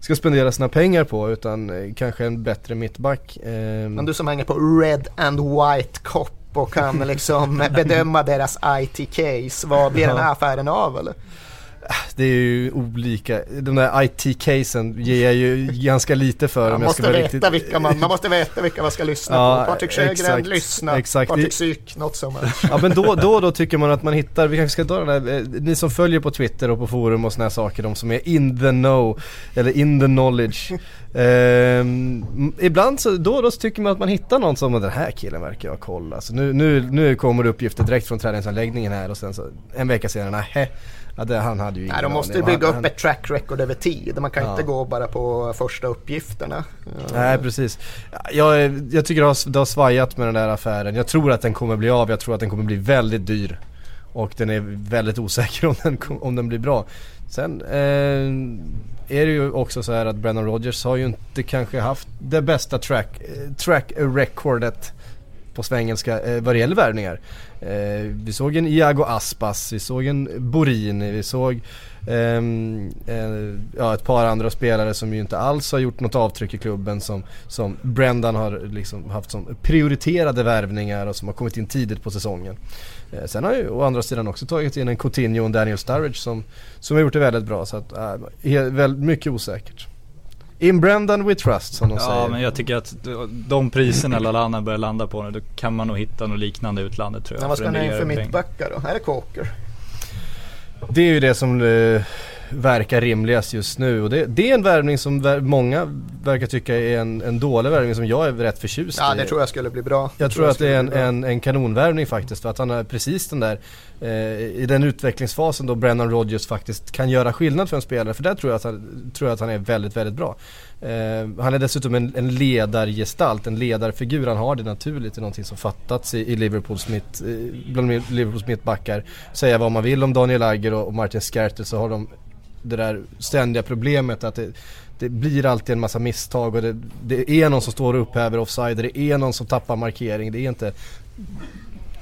ska spendera sina pengar på utan eh, kanske en bättre mittback. Ehm, Men du som hänger på Red and White Cop och kan liksom <laughs> bedöma deras IT-case. Vad blir den här affären av eller? Det är ju olika, de där IT-casen ger jag ju ganska lite för Man om jag måste ska vara veta riktigt... vilka man, man måste veta vilka man ska lyssna Ja, på. Patrik Sjögren, lyssna. exakt. Patrik Syk, not so much. Ja men då, då då tycker man att man hittar, vi kanske ska ta den där, eh, ni som följer på Twitter och på forum och såna här saker, de som är in the know, eller in the knowledge. <laughs> Ehm, ibland så, då då så tycker man att man hittar någon som, den här killen verkar jag ha koll. Alltså nu, nu, nu kommer uppgifter direkt från träningsanläggningen här och sen så en vecka senare, nej, ja, det, han hade ju ingen Nej, de måste ju aning. bygga Han- upp ett track record över tid. Man kan Ja. inte gå bara på första uppgifterna. Ja. Nej precis. Jag, jag tycker det har, det har svajat med den där affären. Jag tror att den kommer bli av. Jag tror att den kommer bli väldigt dyr. Och den är väldigt osäker <laughs> om den, om den blir bra. Sen eh, är det ju också så här att Brennan Rodgers har ju inte kanske haft det bästa track, eh, track recordet på svengelska eh, vad det gäller värvningar. Eh, vi såg en Iago Aspas, vi såg en Borini, vi såg ehm, eh, ja, ett par andra spelare som ju inte alls har gjort något avtryck i klubben som, som Brendan har liksom haft som prioriterade värvningar och som har kommit in tidigt på säsongen. Eh, sen har ju å andra sidan också tagit in en Coutinho och en Daniel Sturridge som, som har gjort det väldigt bra så att, eh, äh, väldigt mycket osäkert. In Brendan we trust som de Ja säger. men jag tycker att de priserna Lallana börjar landa på nu, då kan man nog hitta något liknande i utlandet tror jag. Men vad för ska ni ha in för mittbackar då? Är det Kåker? Det är ju det som eh, verkar rimligast just nu och det, det är en värvning som många verkar tycka är en, en dålig värvning som jag är rätt förtjust Ja, i. det tror jag skulle bli bra. Jag tror att det är en, en, en kanonvärvning faktiskt för att han är precis den där eh, i den utvecklingsfasen då Brennan Rodgers faktiskt kan göra skillnad för en spelare för där tror jag att han, tror jag att han är väldigt, väldigt bra. Eh, han är dessutom en, en ledargestalt, en ledarfigur. Han har det naturligt, det är någonting som fattats i, i Liverpools, mitt, eh, bland Liverpools mittbackar. Säga vad man vill om Daniel Agger och, och Martin Skertel så har de det där ständiga problemet att det, det blir alltid en massa misstag och det, det är någon som står och upphäver offside, det är någon som tappar markering. Det är inte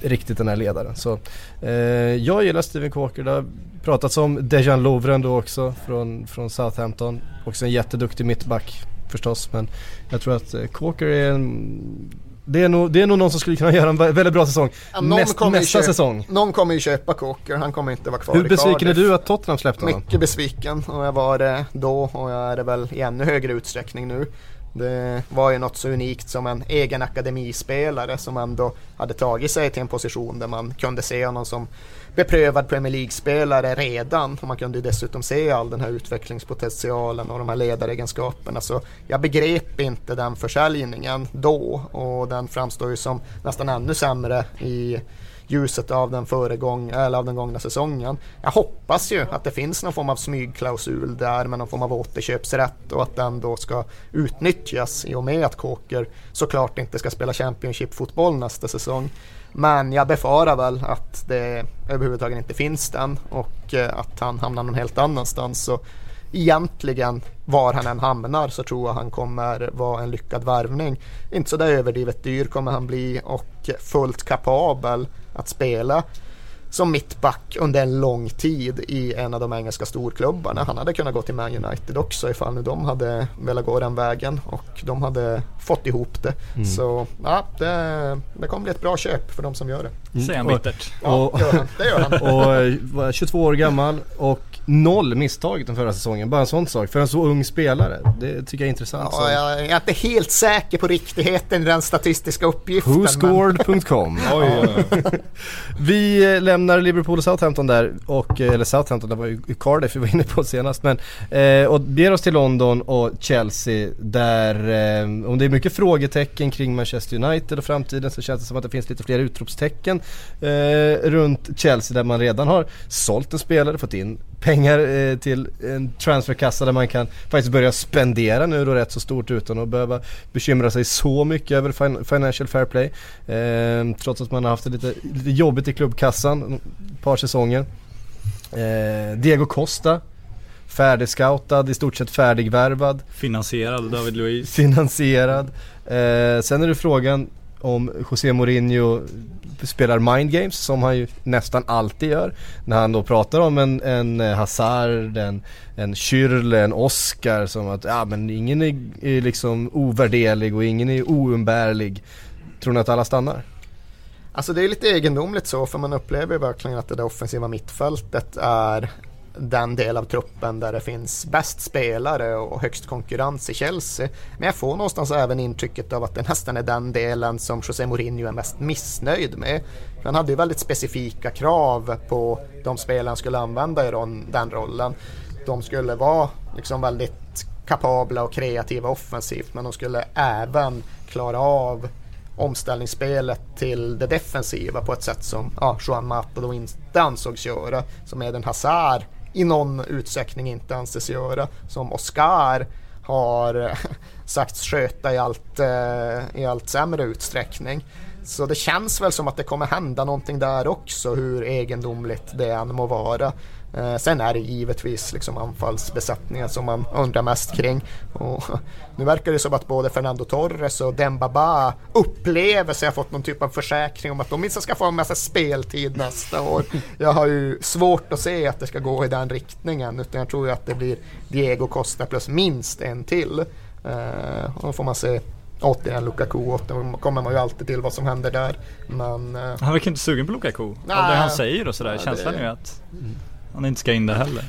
riktigt den här ledaren. Så, eh, jag gillar Steven Walker. Det har pratats om Dejan Lovren då också från, från Southampton. Också en jätteduktig mittback förstås. Men jag tror att eh, Walker är en det är, nog, det är nog någon som skulle kunna <laughs> göra en vä- väldigt bra säsong. Ja, Näst, nästa köpa- säsong. Någon kommer ju köpa Kåker, han kommer inte vara kvar Hur besviken är du att Tottenham släppte honom? Mycket besviken och jag var det då och jag är det väl i ännu högre utsträckning nu. Det var ju något så unikt som en egen akademispelare som ändå hade tagit sig till en position där man kunde se honom som beprövad Premier League-spelare redan och man kunde dessutom se all den här utvecklingspotentialen och de här ledaregenskaperna. Så jag begrep inte den försäljningen då och den framstår ju som nästan ännu sämre i ljuset av den, föregång, eller av den gångna säsongen. Jag hoppas ju att det finns någon form av smygklausul där med någon form av återköpsrätt och att den då ska utnyttjas i och med att Kåker såklart inte ska spela Championship-fotboll nästa säsong. Men jag befarar väl att det överhuvudtaget inte finns den och eh, att han hamnar någon helt annanstans. Så egentligen var han än hamnar så tror jag han kommer vara en lyckad värvning. Inte så där överdrivet dyr kommer han bli och fullt kapabel att spela som mittback under en lång tid i en av de engelska storklubbarna. Han hade kunnat gå till Man United också ifall nu de hade velat gå den vägen och de hade fått ihop det. Mm. Så ja, det, det kommer bli ett bra köp för de som gör det. Mm. Säger han bittert. Ja, och, gör han. det gör han. <laughs> och 22 år gammal och noll misstag den förra säsongen. Bara en sån sak för en så ung spelare. Det tycker jag är intressant. Ja, jag är inte helt säker på riktigheten i den statistiska uppgiften. Whoscored.com <laughs> Vi lämnar Liverpool och Southampton där och, eller Southampton, det var ju Cardiff vi var inne på senast. Men, eh, och beger oss till London och Chelsea där, eh, om det är mycket frågetecken kring Manchester United och framtiden så känns det som att det finns lite fler utropstecken eh, runt Chelsea där man redan har sålt en spelare, fått in pengar eh, till en transferkassa där man kan faktiskt börja spendera nu då rätt så stort utan att behöva bekymra sig så mycket över fin Financial Fair Play. Eh, trots att man har haft det lite, lite jobbigt i klubbkassan ett par säsonger. Eh, Diego Costa färdigscoutad, i stort sett färdigvärvad. Finansierad David Luiz. Finansierad. Eh, sen är det frågan om José Mourinho spelar mind games som han ju nästan alltid gör. När han då pratar om en, en eh, Hazard, en, en Schürrle, en Oscar som att ja men ingen är, är liksom ovärderlig och ingen är oumbärlig. Tror ni att alla stannar? Alltså det är lite egendomligt så för man upplever ju verkligen att det där offensiva mittfältet är den del av truppen där det finns bäst spelare och högst konkurrens i Chelsea. Men jag får någonstans även intrycket av att det nästan är den delen som José Mourinho är mest missnöjd med. Han hade ju väldigt specifika krav på de spelare han skulle använda i den rollen. De skulle vara liksom väldigt kapabla och kreativa offensivt men de skulle även klara av omställningsspelet till det defensiva på ett sätt som ja, Juan Mata då inte ansågs göra. Som Eden Hazard i någon utsträckning inte anses göra. Som Oscar har <laughs> sagts sköta i allt, eh, i allt sämre utsträckning. Så det känns väl som att det kommer hända någonting där också, hur egendomligt det än må vara. Eh, sen är det givetvis liksom anfallsbesättningen som man undrar mest kring. Och <laughs> nu verkar det som att både Fernando Torres och Dembaba upplever sig ha fått någon typ av försäkring om att de minst ska få en massa speltid nästa år. <laughs> Jag har ju svårt att se att det ska gå i den riktningen utan jag tror ju att det blir Diego Costa plus minst en till. Eh, och då får man se återigen Lukaku, återigen kommer man ju alltid till vad som händer där. Men, eh, han verkar inte sugen på Lukaku. Av det han säger och sådär. Ja, Känslan är ju att han inte ska in där heller.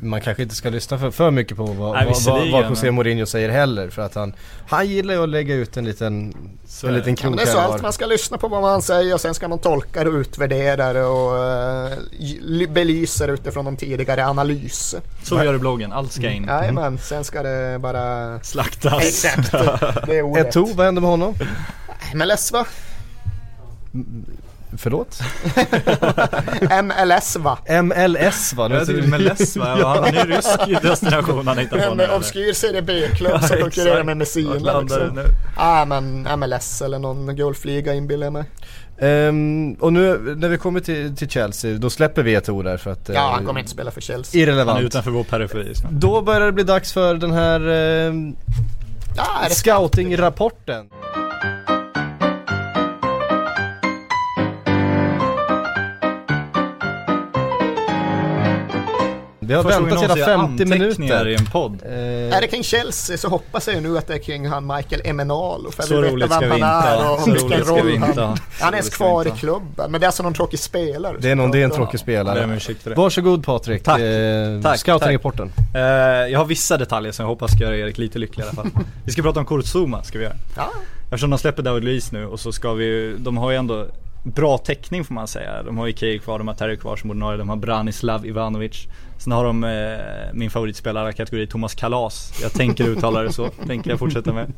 Man kanske inte ska lyssna för, för mycket på vad, Nej, vad, vad José Mourinho säger heller. För att han, han gillar ju att lägga ut en liten, så en liten krok ja, Det är så allt man ska lyssna på vad man säger och sen ska man tolka det och utvärdera det och uh, belysa det utifrån de tidigare analys. Så gör du bloggen, allt ska in. Mm. Jajamän, sen ska det bara slaktas. Exakt, det är ordet. Eto'o, vad hände med honom? MLS va? Förlåt? <laughs> MLS va? MLS va? Nu ja, det är MLS va? Ja. Han är rysk destination han hittar på En obskyr Serie B-klubb som konkurrerar med Messina liksom. ah, men MLS eller någon golfliga inbillar jag mig. Um, och nu när vi kommer till, till Chelsea, då släpper vi ett ord där för att... Ja, uh, han kommer inte spela för Chelsea. Irrelevant. Han är utanför vår periferi. Då börjar det bli dags för den här uh, ja, scouting-rapporten. Vi har Första väntat hela någonsin 50 anteckningar minuter. i en podd. Eh, Är det kring Chelsea så hoppas jag nu att det är kring han Michael Emenalo. För Så roligt ska vi han inte är ha. Så roligt ska vi inte han... ha. Han är ens kvar i klubben. Men det är alltså någon tråkig spelare. det är någon, det är en tråkig spelare. Varsågod Patrik, Tack. eh, Tack, scouting-rapporten. Eh, jag har vissa detaljer som jag hoppas ska göra Erik lite lycklig i alla fall. <laughs> Vi ska prata om Kurzuma, ska vi göra. Ja. Eftersom de släpper David Luiz nu och så ska vi de har ju ändå bra täckning får man säga. De har ju Kael kvar, de har Terry kvar som ordinarie, de har Branislav Ivanovic. Sen har de eh, min favoritspelare i kategori Thomas Kalas. Jag tänker uttala det så, tänker jag fortsätta med.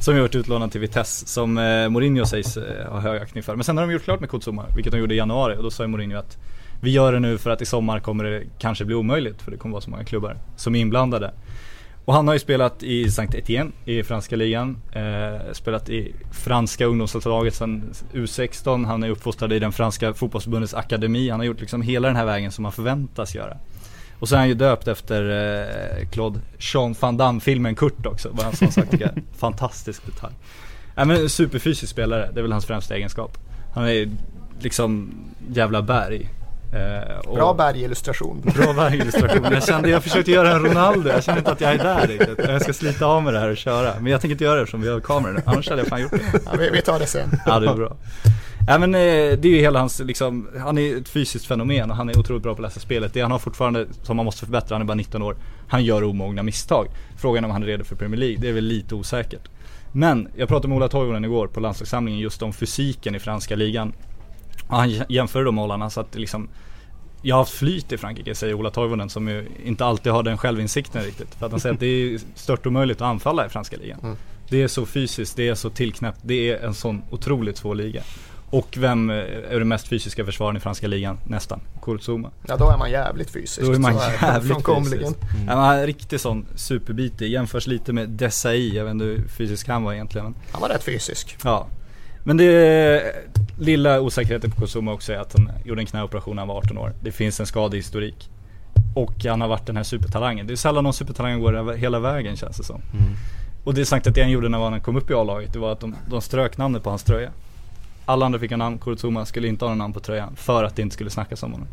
Som gjort varit utlånad till Vitesse, som eh, Mourinho sägs eh, ha hög aktning för. Men sen har de gjort klart med Kutsuma, vilket de gjorde i januari och då sa ju Mourinho att vi gör det nu för att i sommar kommer det kanske bli omöjligt för det kommer vara så många klubbar som är inblandade. Och han har ju spelat i Saint Etienne i franska ligan. Eh, spelat i franska ungdomslandslaget sedan U16. Han är uppfostrad i den franska fotbollsförbundets akademi. Han har gjort liksom hela den här vägen som man förväntas göra. Och så är han ju döpt efter eh, Claude Jean Van Damme-filmen Kurt också. Vad han som sagt tycker jag är en <laughs> fantastisk detalj. Ja, men en superfysisk spelare, det är väl hans främsta egenskap. Han är liksom jävla berg. Eh, Bra bergillustration. <laughs> Bra bergillustration. Jag kände, jag försökte göra en Ronaldo. Jag kände inte att jag är där riktigt. Jag ska slita av med det här och köra. Men jag tänker inte göra det eftersom vi har kameror nu. Annars hade jag fan gjort det. Ja, vi, vi tar det sen. Ja det är bra. Ja men eh, det är ju hela hans liksom, han är ett fysiskt fenomen och han är otroligt bra på att läsa spelet. Det han har fortfarande, som man måste förbättra, han är bara 19 år. Han gör omogna misstag. Frågan om han är redo för Premier League, det är väl lite osäkert. Men jag pratade med Ola Toivonen igår på landslagssamlingen just om fysiken i franska ligan. Och han jämförde de målarna så att liksom jag har haft flyt i Frankrike säger Ola Toivonen som ju inte alltid har den självinsikten riktigt. För att han säger att det är stört omöjligt att anfalla i franska ligan. Mm. Det är så fysiskt, det är så tillknäppt, det är en sån otroligt svår liga. Och vem eh, är den mest fysiska försvararen i franska ligan? Nästan, Kurzuma. Ja, då är man jävligt fysisk. Då är man jävligt fysisk. Ja, man är riktigt sån superbitig, jämförs lite med Desai, jag vet inte hur fysisk han var egentligen. Han var rätt fysisk. ja. Men det lilla osäkerheten på Kurzuma också är att han gjorde en knäoperation när han var 18 år. Det finns en skadehistorik. Och han har varit den här supertalangen. Det är sällan någon supertalang går hela vägen känns det som. Och det är sagt att det han gjorde när han kom upp i A-laget, det var att de, de strök namnet på hans tröja. Alla andra fick ha namn, Kurzuma skulle inte ha någon namn på tröjan för att det inte skulle snackas om honom.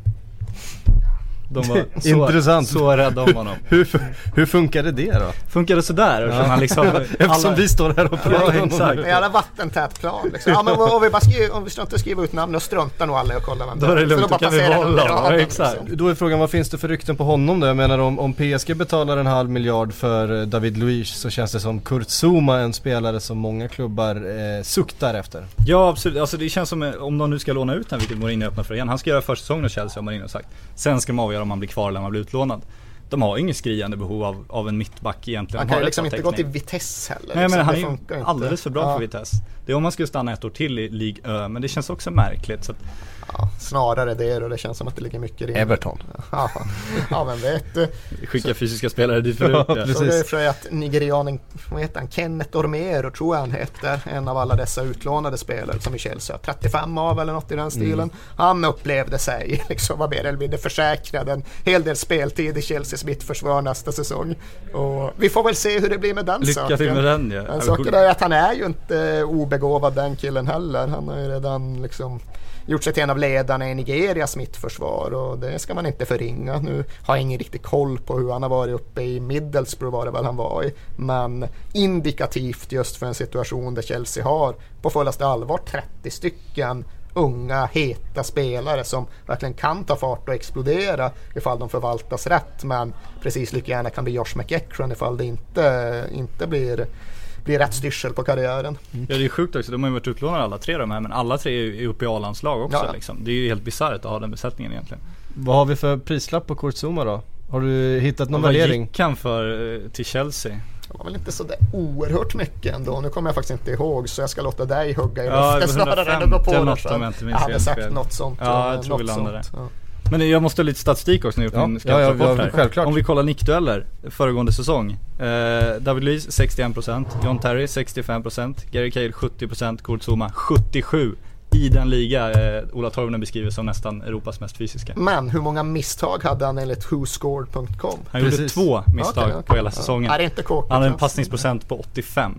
De var <laughs> så, Intressant. så rädda om honom. Hur, hur funkade det då? Funkar det sådär? Ja. Han liksom, <laughs> Eftersom vi står här och pratar Ja, om honom jävla vattentät plan liksom. Ja men om vi bara skriver, om vi struntar i att skriva ut namn, då struntar nog alla i att kolla vem Då är det Så lugnt, då kan vi passerar hålla under honom. radarn, Ja, exakt. liksom. Då är frågan, vad finns det för rykten på honom då? Jag menar om, om PSG betalar en halv miljard för eh, David Luiz så känns det som Kurt Zuma en spelare som många klubbar eh, suktar efter. Ja absolut, alltså det känns som eh, om de nu ska låna ut den, vilket Mourinho öppnar för igen. Han ska göra försäsongen hos Chelsea har Mourinho sagt. Sen ska de avgöra om han blir kvar eller om han blir utlånad. De har inget skriande behov av, av en mittback egentligen. Han kan ju liksom inte gå till. Vitesse heller. Nej men liksom. han Det är ju alldeles för bra ja, för Vitesse. Det är om man skulle stanna ett år till i League Ö, men det känns också märkligt. Så att, Ja, snarare det och det känns som att det ligger mycket i. Everton. Ja, ja vem vet. eh, skicka fysiska spelare dit förut. Ja, precis. Så det är för att nigerianen, vad heter han, Kenneth Ormero tror jag han heter, en av alla dessa utlånade spelare som i Chelsea har 35 av eller något i den stilen. Mm. Han upplevde sig, <laughs> liksom var mer eller mindre försäkrad en hel del speltid i Chelseas mittförsvar nästa säsong. Och vi får väl se hur det blir med den Lycka saken. till med den ja. Men saken är att han är ju inte obegåvad den killen heller. Han har ju redan liksom gjort sig till en av ledarna i Nigerias mittförsvar och det ska man inte förringa. Nu har jag ingen riktig koll på hur han har varit uppe i Middlesbrough var det väl han var i. Men indikativt just för en situation där Chelsea har på fullaste allvar 30 stycken unga heta spelare som verkligen kan ta fart och explodera ifall de förvaltas rätt men precis lika gärna kan bli Josh McEachran ifall det inte, inte blir, blir rätt styrsel på karriären. Ja det är sjukt också, de har ju varit utlånade alla tre de här men alla tre är ju uppe i A-landslag också Ja, ja. liksom. Det är ju helt bisarrt att ha den besättningen egentligen. Vad har vi för prislapp på Kurt Zuma då? Har du hittat någon Vad värdering? gick han för eh, till Chelsea? Det var väl inte så där oerhört mycket ändå. Nu kommer jag faktiskt inte ihåg så jag ska låta dig hugga i Ja, luften var snarare än att gå på 150 eller det. något om jag inte minns Jag hade sagt något sånt. Ja, jag eh, tror vi landade sånt. Ja. Men jag måste ha lite statistik också när jag Ja, min ja, ja, ja, här. självklart. Om vi kollar nickdueller föregående säsong. Eh, David Luiz 61%, John Terry 65%, Gary Cahill 70%, Kurt Zuma 77% i den liga eh, Ola Toivonen beskriver som nästan Europas mest fysiska. Men hur många misstag hade han enligt whoscored.com? Han gjorde Precis. två misstag Okej, okej. på hela Ja. säsongen. Är det inte kåkigt? Han hade en alltså? passningsprocent på 85.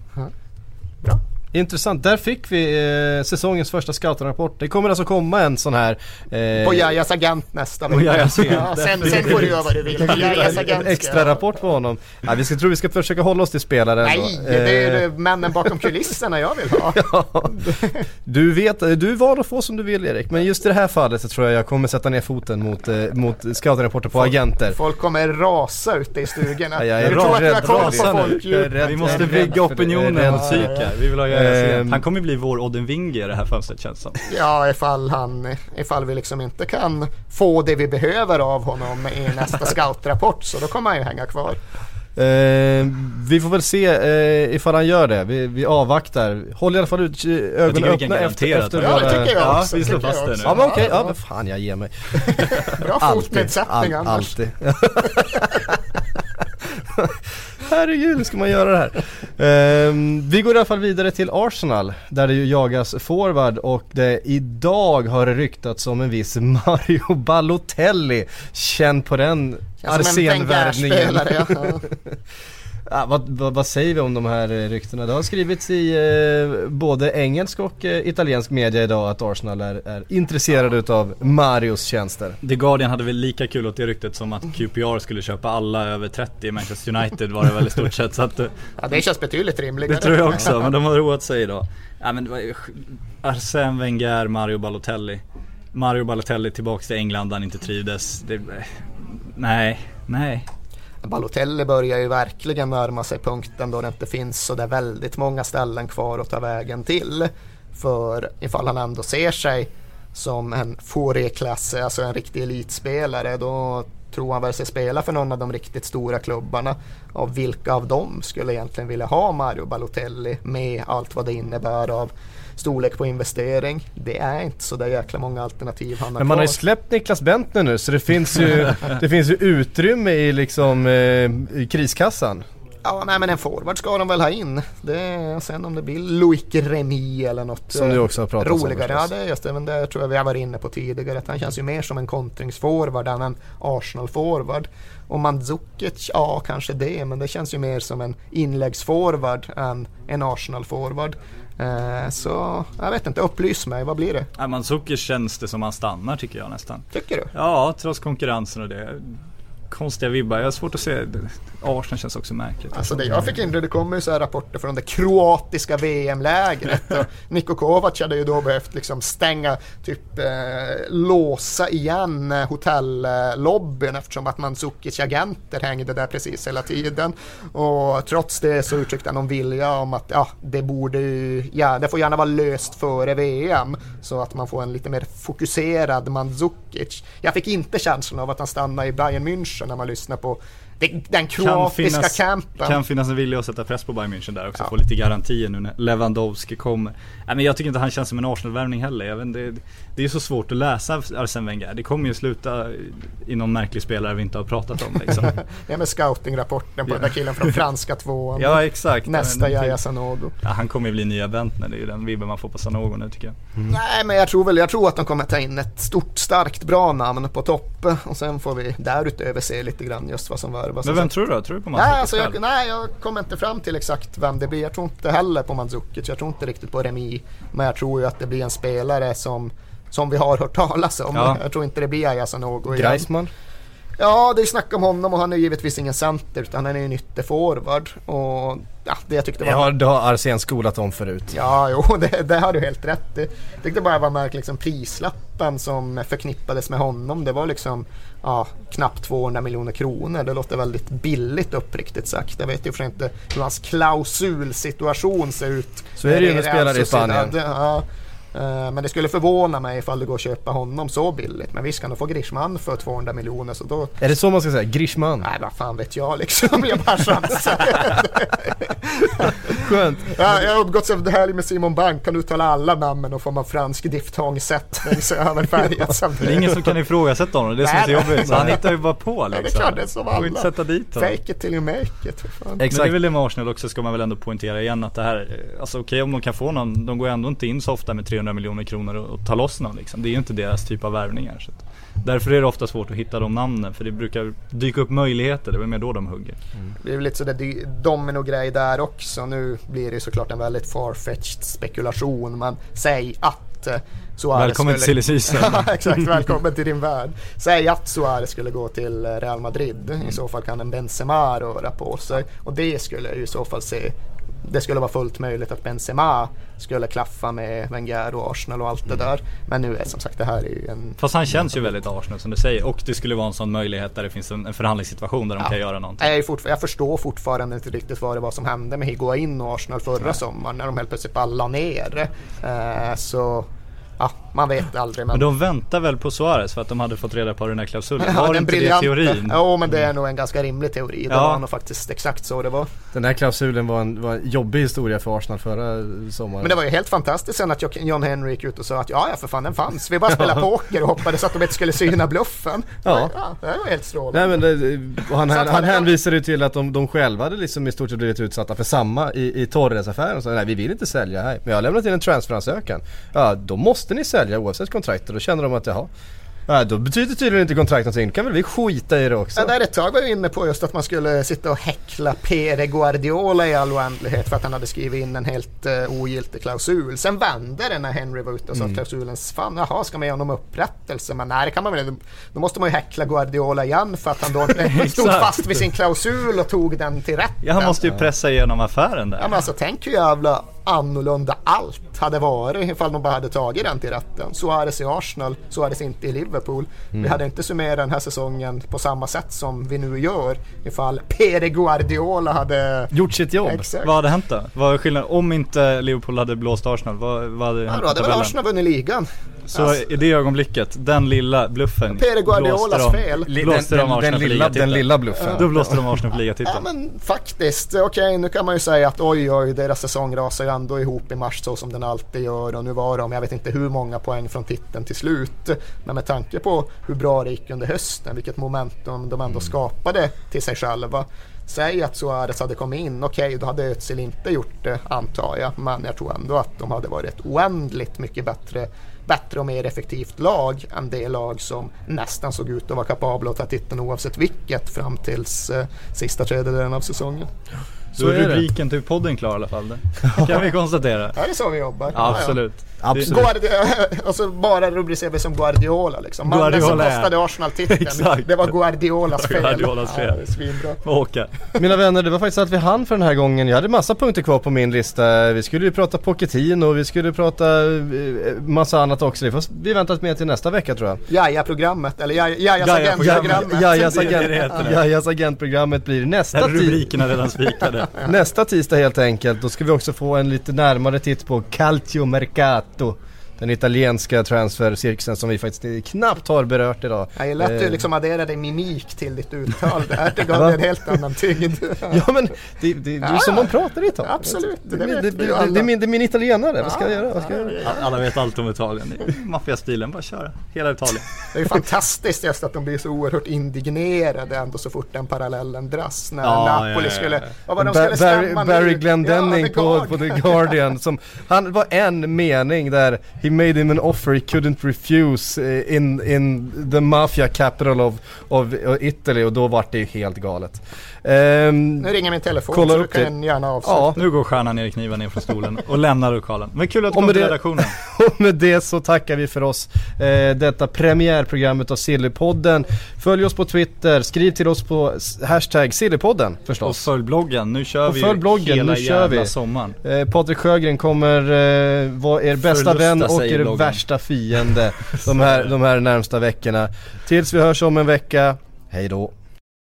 Bra. Intressant, där fick vi eh, säsongens första scoutrapport. Det kommer alltså komma en sån här... Eh, På Jajas agent nästa agent. ja, sen, sen får du göra vad du vill. Jajas agent extra rapport på honom. Ja, vi ska, tror vi ska försöka hålla oss till spelaren Nej, då. det är Eh, männen bakom kulisserna jag vill ha. <laughs> Du vet, du var att få som du vill Erik, men just i det här fallet så tror jag jag kommer sätta ner foten mot, eh, mot scoutrapporter på agenter. Folk kommer rasa ute i stugorna. Ja, jag är du tror att har rädd koll på folk är rädd Vi måste är rädd bygga är opinionen rädd mot det. psyke. Vi vill ha Agent. Han kommer bli vår Odin Winge i det här fönstret känns som. Ja, ifall, han, ifall vi liksom inte kan få det vi behöver av honom i nästa <laughs> scoutrapport så då kommer han ju hänga kvar. Eh, vi får väl se eh, ifall han gör det. Vi, vi avvaktar. Håll i alla fall ut, eh, ögonen öppna efter, efter att- Ja, det tycker jag Ja, också. vi slår fast jag det nu. Ja men okej, ja men fan jag ger mig. <laughs> Bra fotnedsättning all, annars. alltid. <laughs> Herregud, hur ska man göra det här? Ehm, vi går i alla fall vidare till Arsenal där det ju jagas forward och det idag har det ryktats om en viss <laughs> Mario Balotelli. Känn på den Arsenvärvningen. <laughs> Ja, vad, vad, vad säger vi om de här eh, ryktena? Det har skrivits i eh, både engelsk och eh, italiensk media idag att Arsenal är, är intresserade utav Marios tjänster. The Guardian hade väl lika kul åt det ryktet som att QPR skulle köpa alla över 30 i Manchester United var det väl i stort sett så att eh, Ja, det känns betydligt rimligare. Det tror jag också, men de har roat sig idag. Ja men det var Arsène Wenger, Mario Balotelli. Mario Balotelli tillbaks till England där han inte trivdes. Det, nej, nej. Balotelli börjar ju verkligen närma sig punkten då det inte finns så där väldigt många ställen kvar att ta vägen till. För ifall han ändå ser sig som en Fourier-klasse, alltså en riktig elitspelare, då tror han väl sig spela för någon av de riktigt stora klubbarna. Och vilka av dem skulle egentligen vilja ha Mario Balotelli med allt vad det innebär av storlek på investering? Det är inte så där jäkla många alternativ han har Men man har ju släppt Niklas Bentner nu så det finns ju, <laughs> det finns ju utrymme i liksom eh, i kriskassan. Ja, nej men en forward ska de väl ha in. Det, sen om det blir Loic Remy eller något Som du eh, också har pratat om roligare. Ja, förstås. det just det. Men det tror jag vi har varit inne på tidigare. Att han känns ju mer som en kontringsforward än en Arsenal-forward. Och Mandzukic, ja kanske det. Men det känns ju mer som en inläggsforward än en Arsenal-forward. Eh, så jag vet inte, upplys mig. Vad blir det? Ja, Mandzukic känns det som han stannar tycker jag nästan. Tycker du? Ja, trots konkurrensen och det. Konstiga vibbar, jag har svårt att se. Arsenal känns också märkligt. Alltså det jag fick in det, kommer ju så här rapporter från det kroatiska VM-lägret <laughs> Niko Kovac hade ju då behövt liksom stänga, typ eh, låsa igen eh, hotellobbyn eftersom att Mandzukic agenter hängde där precis hela tiden. Och trots det så uttryckte han någon vilja om att ja, det borde ju, ja, det får gärna vara löst före VM så att man får en lite mer fokuserad Mandzukic. Jag fick inte känslan av att han stannar i Bayern München när man lyssnar på den kroatiska campen. kan finnas en vilja att sätta press på Bayern München där också. Ja. Få lite garantier nu när Lewandowski kommer. Nej, men jag tycker inte han känns som en Arsenal-värvning heller. Jag vet, det, det är så svårt att läsa Arsene Wenger. Det kommer ju sluta i någon märklig spelare vi inte har pratat om liksom. <laughs> Är med scoutingrapporten på Ja. den där killen från franska tvåan. ja exakt. Nästa Men- Yahya Sanogo. Ja, han kommer ju bli nya Bentner, det är ju den vibben man får på Sanogo nu tycker jag. Nej men jag tror väl, jag tror att de kommer ta in ett stort, starkt, bra namn på topp. Och sen får vi därutöver se lite grann just vad som värvas. Men vem tror du då? Tror du på Nej, Mandzukic alltså själv? jag, nej, jag kommer inte fram till exakt vem det blir. Jag tror inte heller på Mandzukic. Jag tror inte riktigt på Remi. Men jag tror ju att det blir en spelare som, som vi har hört talas om. Ja. Jag tror inte det blir Yahya Sanogo igen. Greisman? Ja, det är snack om honom och han är givetvis ingen center utan han är en ytterforward. Och ja, det jag tyckte var... Har, det har Arsén skolat om förut. Ja, jo, <laughs> det, det har du helt rätt i. Jag tyckte bara var märkligt liksom prislappen som förknippades med honom. Det var liksom ja, knappt 200 miljoner kronor. Det låter väldigt billigt uppriktigt sagt. Jag vet ju för inte hur hans klausulsituation ser ut. Så är det ju med spelare i Sociedad. Spanien. Ja, men det skulle förvåna mig ifall det går att köpa honom så billigt. Men visst kan du få Griezmann för 200 miljoner så då Är det så man ska säga? Grishman? Nej, vad fan vet jag liksom. <laughs> Jag bara chansar. <laughs> Skönt. Ja, jag har umgåtts av det här med Simon Bank, kan uttala alla namnen och får man fransk diftongsättning <laughs> så jag väl färgats av Det är ingen som kan ifrågasätta honom, det är det som är så Nej, nej. jobbigt. Så han hittar ju bara på Ja, det är liksom. klart, det är som Får inte alla. sätta dit honom. Fake it till you make it. fan. Men det är Exakt. väl det med Arsenal också ska man väl ändå poängtera igen att det här, eh, alltså okej om de kan få någon, de går ändå inte in så ofta med 300 miljoner kronor och, ta loss någon liksom. Det är ju inte deras typ av värvningar. Så att, därför är det ofta svårt att hitta de namnen för det brukar dyka upp möjligheter, det är mer då de hugger. Det är väl lite sådär domino-grej där också. Nu blir det såklart en väldigt farfetched spekulation. Men säg att eh, Suarez Välkommen till skulle... silly season. <laughs> Ja, Exakt, välkommen till din värld. Säg att Suarez skulle gå till eh, Real Madrid. I så fall kan en Benzema röra på sig. Och det skulle ju i så fall se det skulle vara fullt möjligt att Benzema skulle klaffa med Wenger och Arsenal och allt det där. Men nu är som sagt det här är ju en... Fast han känns ju väldigt Arsenal som du säger och det skulle vara en sån möjlighet där det finns en, en förhandlingssituation där de kan göra någonting. Jag, fortfar- jag förstår fortfarande inte riktigt vad det var som hände med Higuain och Arsenal förra sommaren när de helt plötsligt bara la ner. Eh, så ja, man vet aldrig. Men de väntar väl på Suarez för att de hade fått reda på den här klausulen? Ja, Var den inte det teorin? Jo men det är nog en ganska rimlig teori. Det Ja. var nog faktiskt exakt så det var. Den här klausulen var en, var en jobbig historia för Arsenal förra sommaren. Men det var ju helt fantastiskt sen att John Henry gick ut och sa att ja, ja för fan den fanns. Vi bara spelade <laughs> poker och hoppades att de inte skulle syna bluffen. Ja. ja det var helt strålande. Nej men det, och han, han, han hänvisade ju till att de, de själva hade liksom i stort sett blivit utsatta för samma i, i Torres-affären. nej vi vill inte sälja här. Men jag har lämnat in en transferansökan. Ja då måste ni sälja oavsett kontrakt. Och då känner de att jaha. Ja, då betyder tydligen inte kontrakt någonting. Då kan väl vi skita i det också. Ja, där ett tag var jag inne på just att man skulle sitta och häckla Pere Guardiola i all oändlighet för att han hade skrivit in en helt uh, ogiltig klausul. Sen vände det när Henry var ute och sa att klausulen fan jaha ska man ge honom upprättelse? Men nej det kan man väl inte. Då måste man ju häckla Guardiola igen för att han då <laughs> stod fast vid sin klausul och tog den till rätten. Ja han måste ju pressa igenom affären där. Ja men alltså tänk hur jävla annorlunda allt hade varit ifall de bara hade tagit den till rätten. Suarez i Arsenal, Suarez inte i Liverpool. Vi hade inte summerat den här säsongen på samma sätt som vi nu gör ifall Pere Guardiola hade... Gjort sitt jobb. Exakt. Vad hade hänt då? Vad är skillnaden? Om inte Liverpool hade blåst Arsenal, vad, vad hade Ja, hänt då hade väl? Arsenal vunnit ligan. Så Alltså. i det ögonblicket, den lilla bluffen Pere Guardiolas fel. Blåste den, de den, den, Arsenal för lilla, den lilla bluffen. Då blåste de Arsenal för Ja ligatiteln. men faktiskt, okej nu kan man ju säga att oj oj deras säsong rasar ju ändå ihop i mars så som den alltid gör och nu var de, jag vet inte hur många poäng från titeln till slut. Men med tanke på hur bra det gick under hösten, vilket momentum de ändå skapade till sig själva. Säg att Suarez hade kommit in, okej då hade Özil inte gjort det antar jag. Men jag tror ändå att de hade varit ett oändligt mycket bättre bättre och mer effektivt lag än det lag som nästan såg ut att vara kapabla att ta titeln oavsett vilket fram tills eh, sista tredjedelen av säsongen. Så Så är är det. rubriken till podden klar i alla fall. Det <laughs> kan vi konstatera. Ja, det är så vi jobbar. Ja, absolut. Absolut. Och <laughs> så bara rubricerar vi som Guardiola liksom. Mannen som Guardiola, ja. kostade Arsenal titeln. <laughs> Exakt. Det var Guardiolas fel. Guardiolas fel. Ja, svinbra. Åka. Mina vänner, det var faktiskt allt vi hann för den här gången. Jag hade massa punkter kvar på min lista. Vi skulle ju prata Pochettino, vi skulle prata eh, massa annat också. Det får vi väntat med till nästa vecka tror jag. Jaja-programmet, eller Jaja- Jajas agentprogrammet. Jajas, agent, agentprogrammet blir nästa, Här är ti- rubrikerna redan spikade. <laughs> nästa tisdag helt enkelt. Då ska vi också få en lite närmare titt på Calcio Mercato. tuh Den italienska transfercirkusen som vi faktiskt knappt har berört idag. Jag gillar att du Eh, liksom adderade mimik till ditt uttal där. Det gav <laughs> dig en helt annan tyngd. <laughs> Ja men det, det, det är som man pratar i Italien. Absolut, det det, det, det, är min, det är min italienare, vad ska jag göra? Vad ska jag göra? Alla vet allt om Italien. Maffiastilen, bara köra. Hela Italien. Det är ju fantastiskt just att de blir så oerhört indignerade ändå så fort den parallellen dras. När Ja, Napoli ja, ja, ja. skulle... Vad var de Ba- skulle Barry, stämma Barry? Glendenning Ja, på, The på The Guardian. Guardian som, han var en mening där He made him an offer he couldn't refuse eh, in, in the mafia capital of, of eh, Italy och då vart det ju helt galet. Ehm, Nu ringer min telefon Kolla så du upp det. kan gärna avsluta. ja, Nu går stjärnan ner i kniven ner från stolen och lämnar lokalen. Men kul att du Och kom med till det- redaktionen. <laughs> och med det så tackar vi för oss eh, detta premiärprogrammet av Sillypodden. Följ oss på Twitter, skriv till oss på hashtag Sillypodden Och förstås. följ bloggen. Nu kör Och vi följ bloggen, hela nu kör jävla vi. sommaren. Eh, Patrik Sjögren kommer eh, vara er bästa Förlusta vän och er bloggen. värsta fiende <laughs> de här, de här närmsta veckorna. Tills vi hörs om en vecka, hej då.